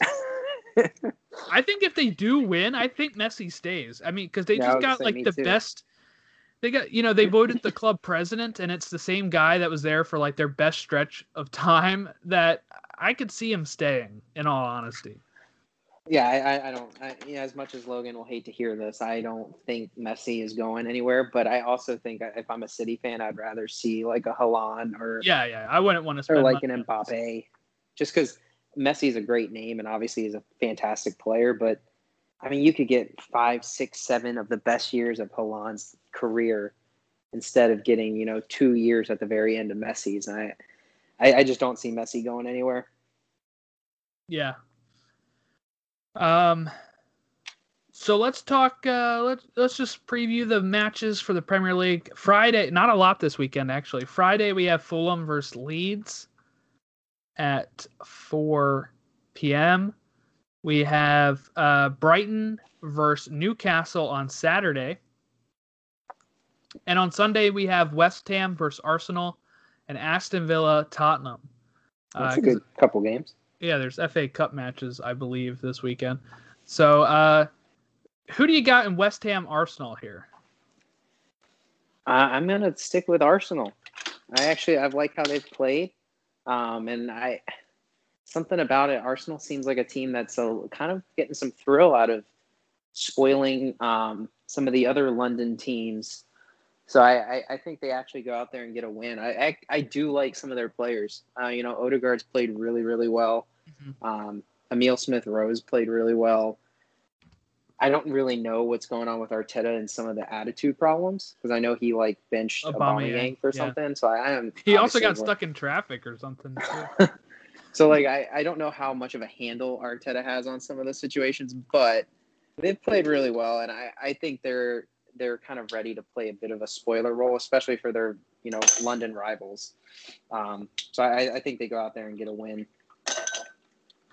I think if they do win, I think Messi stays. I mean, because they yeah, just got like the too. best they got you know they voted the club president and it's the same guy that was there for like their best stretch of time that i could see him staying in all honesty. Yeah i, I don't I, yeah, as much as logan will hate to hear this i don't think messi is going anywhere but i also think if i'm a city fan i'd rather see like a Haaland or yeah yeah i wouldn't want to spend or like an mbappe just because messi is a great name and obviously is a fantastic player but I mean, you could get five, six, seven of the best years of Haaland's career instead of getting you know two years at the very end of Messi's. And I, I, I just don't see Messi going anywhere. Yeah. Um. So let's talk. Uh, let's let's just preview the matches for the Premier League. Friday, not a lot this weekend actually. Friday we have Fulham versus Leeds at 4 p.m. We have uh, Brighton versus Newcastle on Saturday, and on Sunday we have West Ham versus Arsenal and Aston Villa Tottenham. That's Uh, a good couple games. yeah, there's FA Cup matches, I believe, this weekend. So, uh, who do you got in West Ham Arsenal here? Uh, I'm gonna stick with Arsenal. I actually I've liked how they've played, um, and I something about it. Arsenal seems like a team that's a, kind of getting some thrill out of spoiling um, some of the other London teams. So I, I, I think they actually go out there and get a win. I I, I do like some of their players. Uh, you know, Odegaard's played really really well. Mhm. Um, Emile Smith Rowe played really well. I don't really know what's going on with Arteta and some of the attitude problems because I know he like benched Aubameyang, Aubameyang for yeah. something. So I am. He also got stuck in traffic or something. So like I, I don't know how much of a handle Arteta has on some of those situations, but they've played really well, and I, I think they're they're kind of ready to play a bit of a spoiler role, especially for their you know London rivals. Um, so I, I think they go out there and get a win.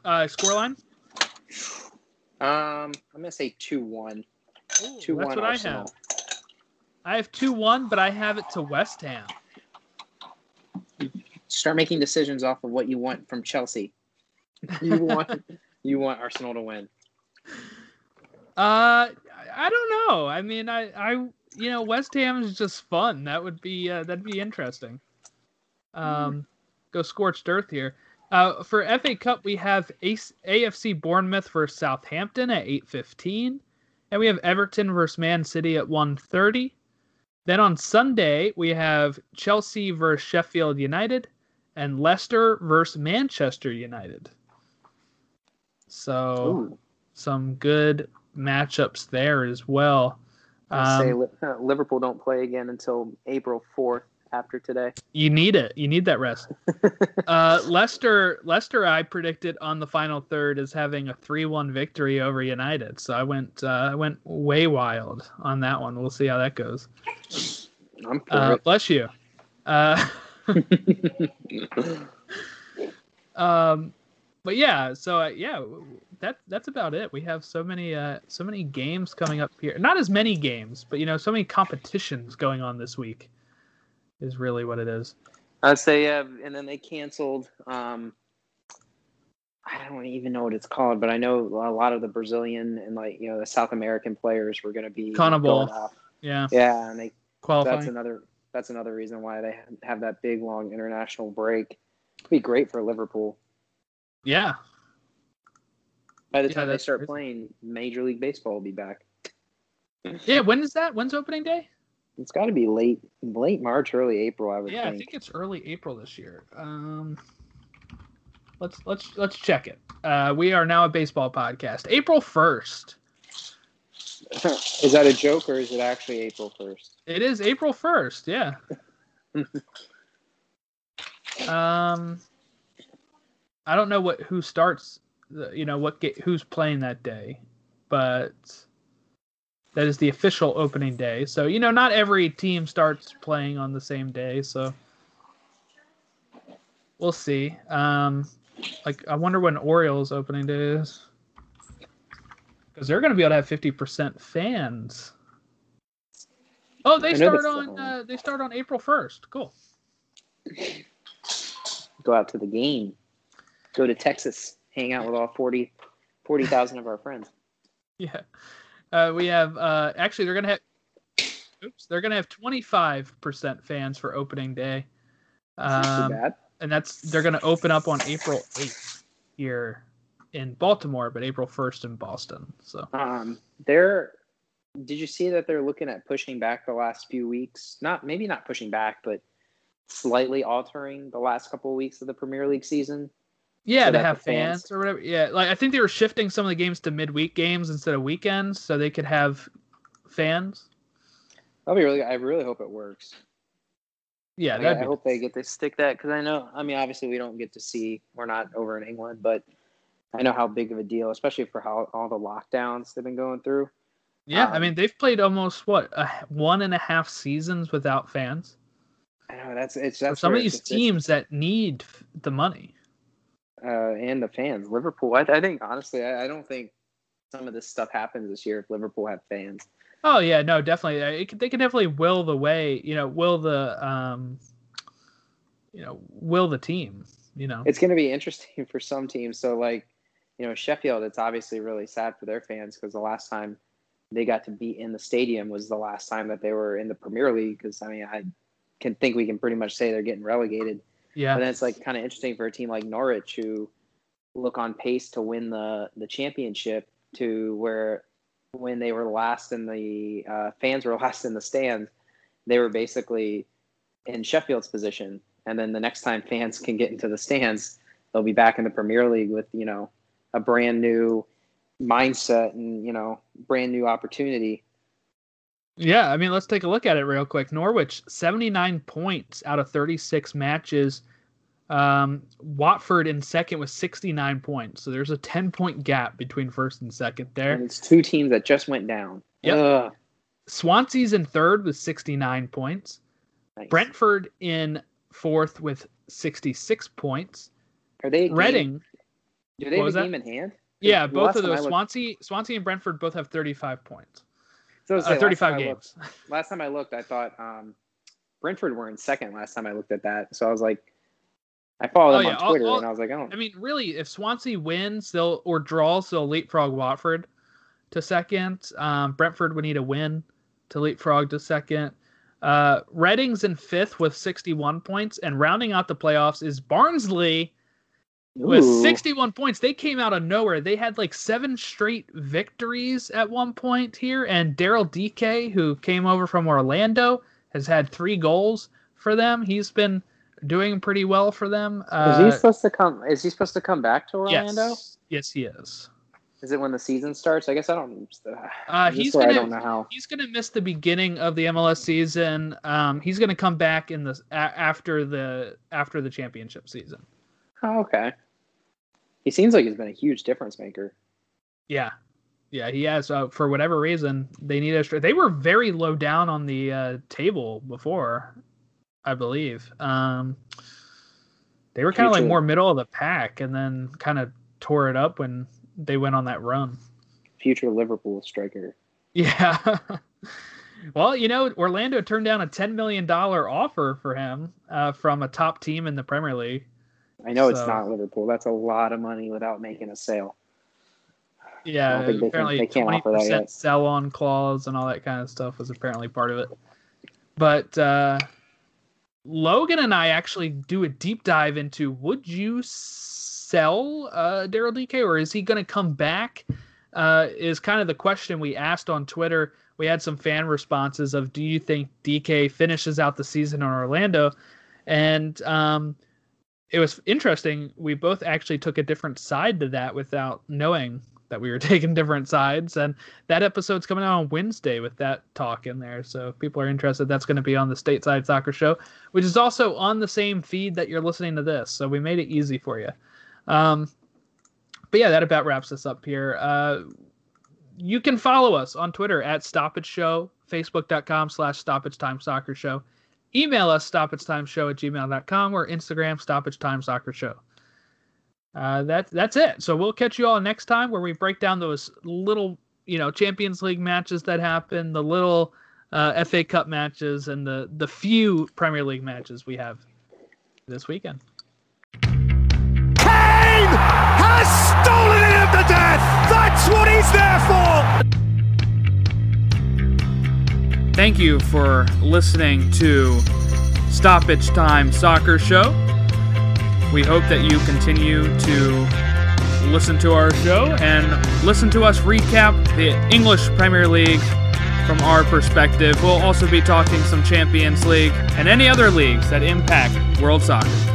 uh, scoreline? Um, I'm gonna say two one. Ooh, Two that's one what I have. I have 2 1, but I have it to West Ham. Start making decisions off of what you want from Chelsea. You want you want Arsenal to win. Uh, I- don't know. I mean, I, I, you know, West Ham is just fun. That would be, uh, that'd be interesting. Um, go scorched earth here. Uh, for FA Cup, we have AFC Bournemouth versus Southampton at eight fifteen, and we have Everton versus Man City at one thirty. Then on Sunday, we have Chelsea versus Sheffield United, and Leicester versus Manchester United. So Ooh. some good matchups there as well. I say Um, uh, Liverpool don't play again until April fourth after today. you need it. You need that rest. uh, Leicester, Leicester, I predicted on the final third as having a three-one victory over United. So I went, uh, I went way wild on that one. We'll see how that goes. I'm Uh, bless you. Um, but yeah, so uh, yeah, that that's about it. We have so many uh, so many games coming up here. Not as many games, but you know, so many competitions going on this week. Is really what it is. I'd say yeah, and then they canceled. Um, I don't even know what it's called, but I know a lot of the Brazilian and like you know the South American players were going to be Carnival. Yeah, Yeah, and they that's another that's another reason why they have that big long international break. It'd be great for Liverpool. Yeah, By the Yeah, time they start crazy. playing, Major League Baseball will be back. yeah. When is that? When's opening day? It's got to be late late March, early April. I would Yeah, I think. think it's early April this year. Um, let's let's let's check it. Uh, we are now a baseball podcast. April first. Is that a joke or is it actually April first? It is April first. Yeah. um, I don't know what who starts. The, you know what get, who's playing that day, but that is the official opening day. So you know not every team starts playing on the same day. So we'll see. Um, like I wonder when Orioles opening day is. Because they're going to be able to have fifty percent fans. Oh, they start on uh, they start on April first. Cool. Go out to the game. Go to Texas. Hang out with all 40 40,000 of our friends. Yeah. Uh, we have uh, actually they're gonna have oops they're gonna have twenty five percent fans for opening day, That's um, bad. and that's they're gonna open up on April eighth here in Baltimore, but April first in Boston. So Um, they're. Did you see that they're looking at pushing back the last few weeks? Not maybe not pushing back, but slightly altering the last couple of weeks of the Premier League season. yeah, So to have fans- fans or whatever. Yeah, like I think they were shifting some of the games to midweek games instead of weekends, so they could have fans. That'll be really. I really hope it works. Yeah, Like, that'd I hope they get to stick that because I know. I mean, obviously we don't get to see. We're not over in England, but I know how big of a deal, especially for how all the lockdowns they've been going through. Yeah, I Um, mean they've played almost what a, one and a half seasons without fans. I know that's it's For some of these teams that need the money. uh, and the fans. Liverpool, I, I think honestly, I, I don't think some of this stuff happens this year if Liverpool have fans. Oh yeah, no, definitely. Uh, It, they can definitely will the way, you know, will the um, you know, will the team. You know, It's going to be interesting for some teams. So like, you know, Sheffield, it's obviously really sad for their fans because the last time they got to be in the stadium was the last time that they were in the Premier League. Because I mean, I can think we can pretty much say they're getting relegated. yeah, But then it's like kind of interesting for a team like Norwich who look on pace to win the the championship to where when they were last in the uh, fans were last in the stands, they were basically in Sheffield's position. And then the next time fans can get into the stands, they'll be back in the Premier League with you know a brand new mindset and you know brand new opportunity. yeah. I mean, let's take a look at it real quick. Norwich, seventy nine points out of thirty six matches. Um, Watford in second with sixty nine points. So there's a ten point gap between first and second there. And it's two teams that just went down. yeah Swansea's in third with sixty nine points. nice. Brentford in fourth with 66 points. are they Reading, Do they what have a that? game in hand? yeah, The both of I those. looked- Swansea, Swansea and Brentford both have 35 points. So I Uh, last 35 games. looked- last time I looked, I thought um, Brentford were in second. Last time I looked at that, so I was like, I follow Oh, them yeah, on Twitter, all- and I was like, oh, I mean, really, if Swansea wins, they'll or draws, they'll leapfrog Watford to second. Um, Brentford would need a win to leapfrog to second. Uh, Reading's in fifth with 61 points, and rounding out the playoffs is Barnsley with 61 points. They came out of nowhere. They had like seven straight victories at one point here, and Daryl Dike, who came over from Orlando, has had three goals for them. He's been doing pretty well for them. Is Uh, he supposed to come? Is he supposed to come back to Orlando? yes, he is. Is it when the season starts? I guess I don't. Uh, he's gonna I don't know how. he's gonna miss the beginning of the MLS season. Um, he's gonna come back in the a- after the after the championship season. Oh, okay. He seems like he's been a huge difference maker. Yeah, yeah, he has. Uh, for whatever reason, they need a. They were very low down on the uh, table before, I believe. Um, they were kind of like more middle of the pack, and then kind of tore it up when they went on that run. Future Liverpool striker. Yeah. well, you know, Orlando turned down a ten million dollar offer for him uh, from a top team in the Premier League. I know it's not Liverpool. That's a lot of money without making a sale. Yeah, they can- apparently they can't twenty offer that percent yet. sell on clause and all that kind of stuff was apparently part of it. But uh, Logan and I actually do a deep dive into would you sell uh, Daryl Dike or is he going to come back? Uh, is kind of the question we asked on Twitter. We had some fan responses of do you think Dike finishes out the season in Orlando? And um, it was interesting. We both actually took a different side to that without knowing that we were taking different sides. And that episode's coming out on Wednesday with that talk in there. So if people are interested, that's going to be on the Stateside Soccer Show, which is also on the same feed that you're listening to this. So we made it easy for you. Um, but yeah, that about wraps us up here. Uh, you can follow us on Twitter at Stoppage Show, Facebook.com slash Stoppage Time Soccer Show. Email us stoppagetimeshow at gmail.com or Instagram stoppage time. Uh, that, that's it. So we'll catch you all next time where we break down those little, you know, Champions League matches that happen, the little uh, FA Cup matches, and the, the few Premier League matches we have this weekend. Kane has stolen it the death. That's what he's there for. Thank you for listening to Stoppage Time Soccer Show. We hope that you continue to listen to our show and listen to us recap the English Premier League from our perspective. We'll also be talking some Champions League and any other leagues that impact world soccer.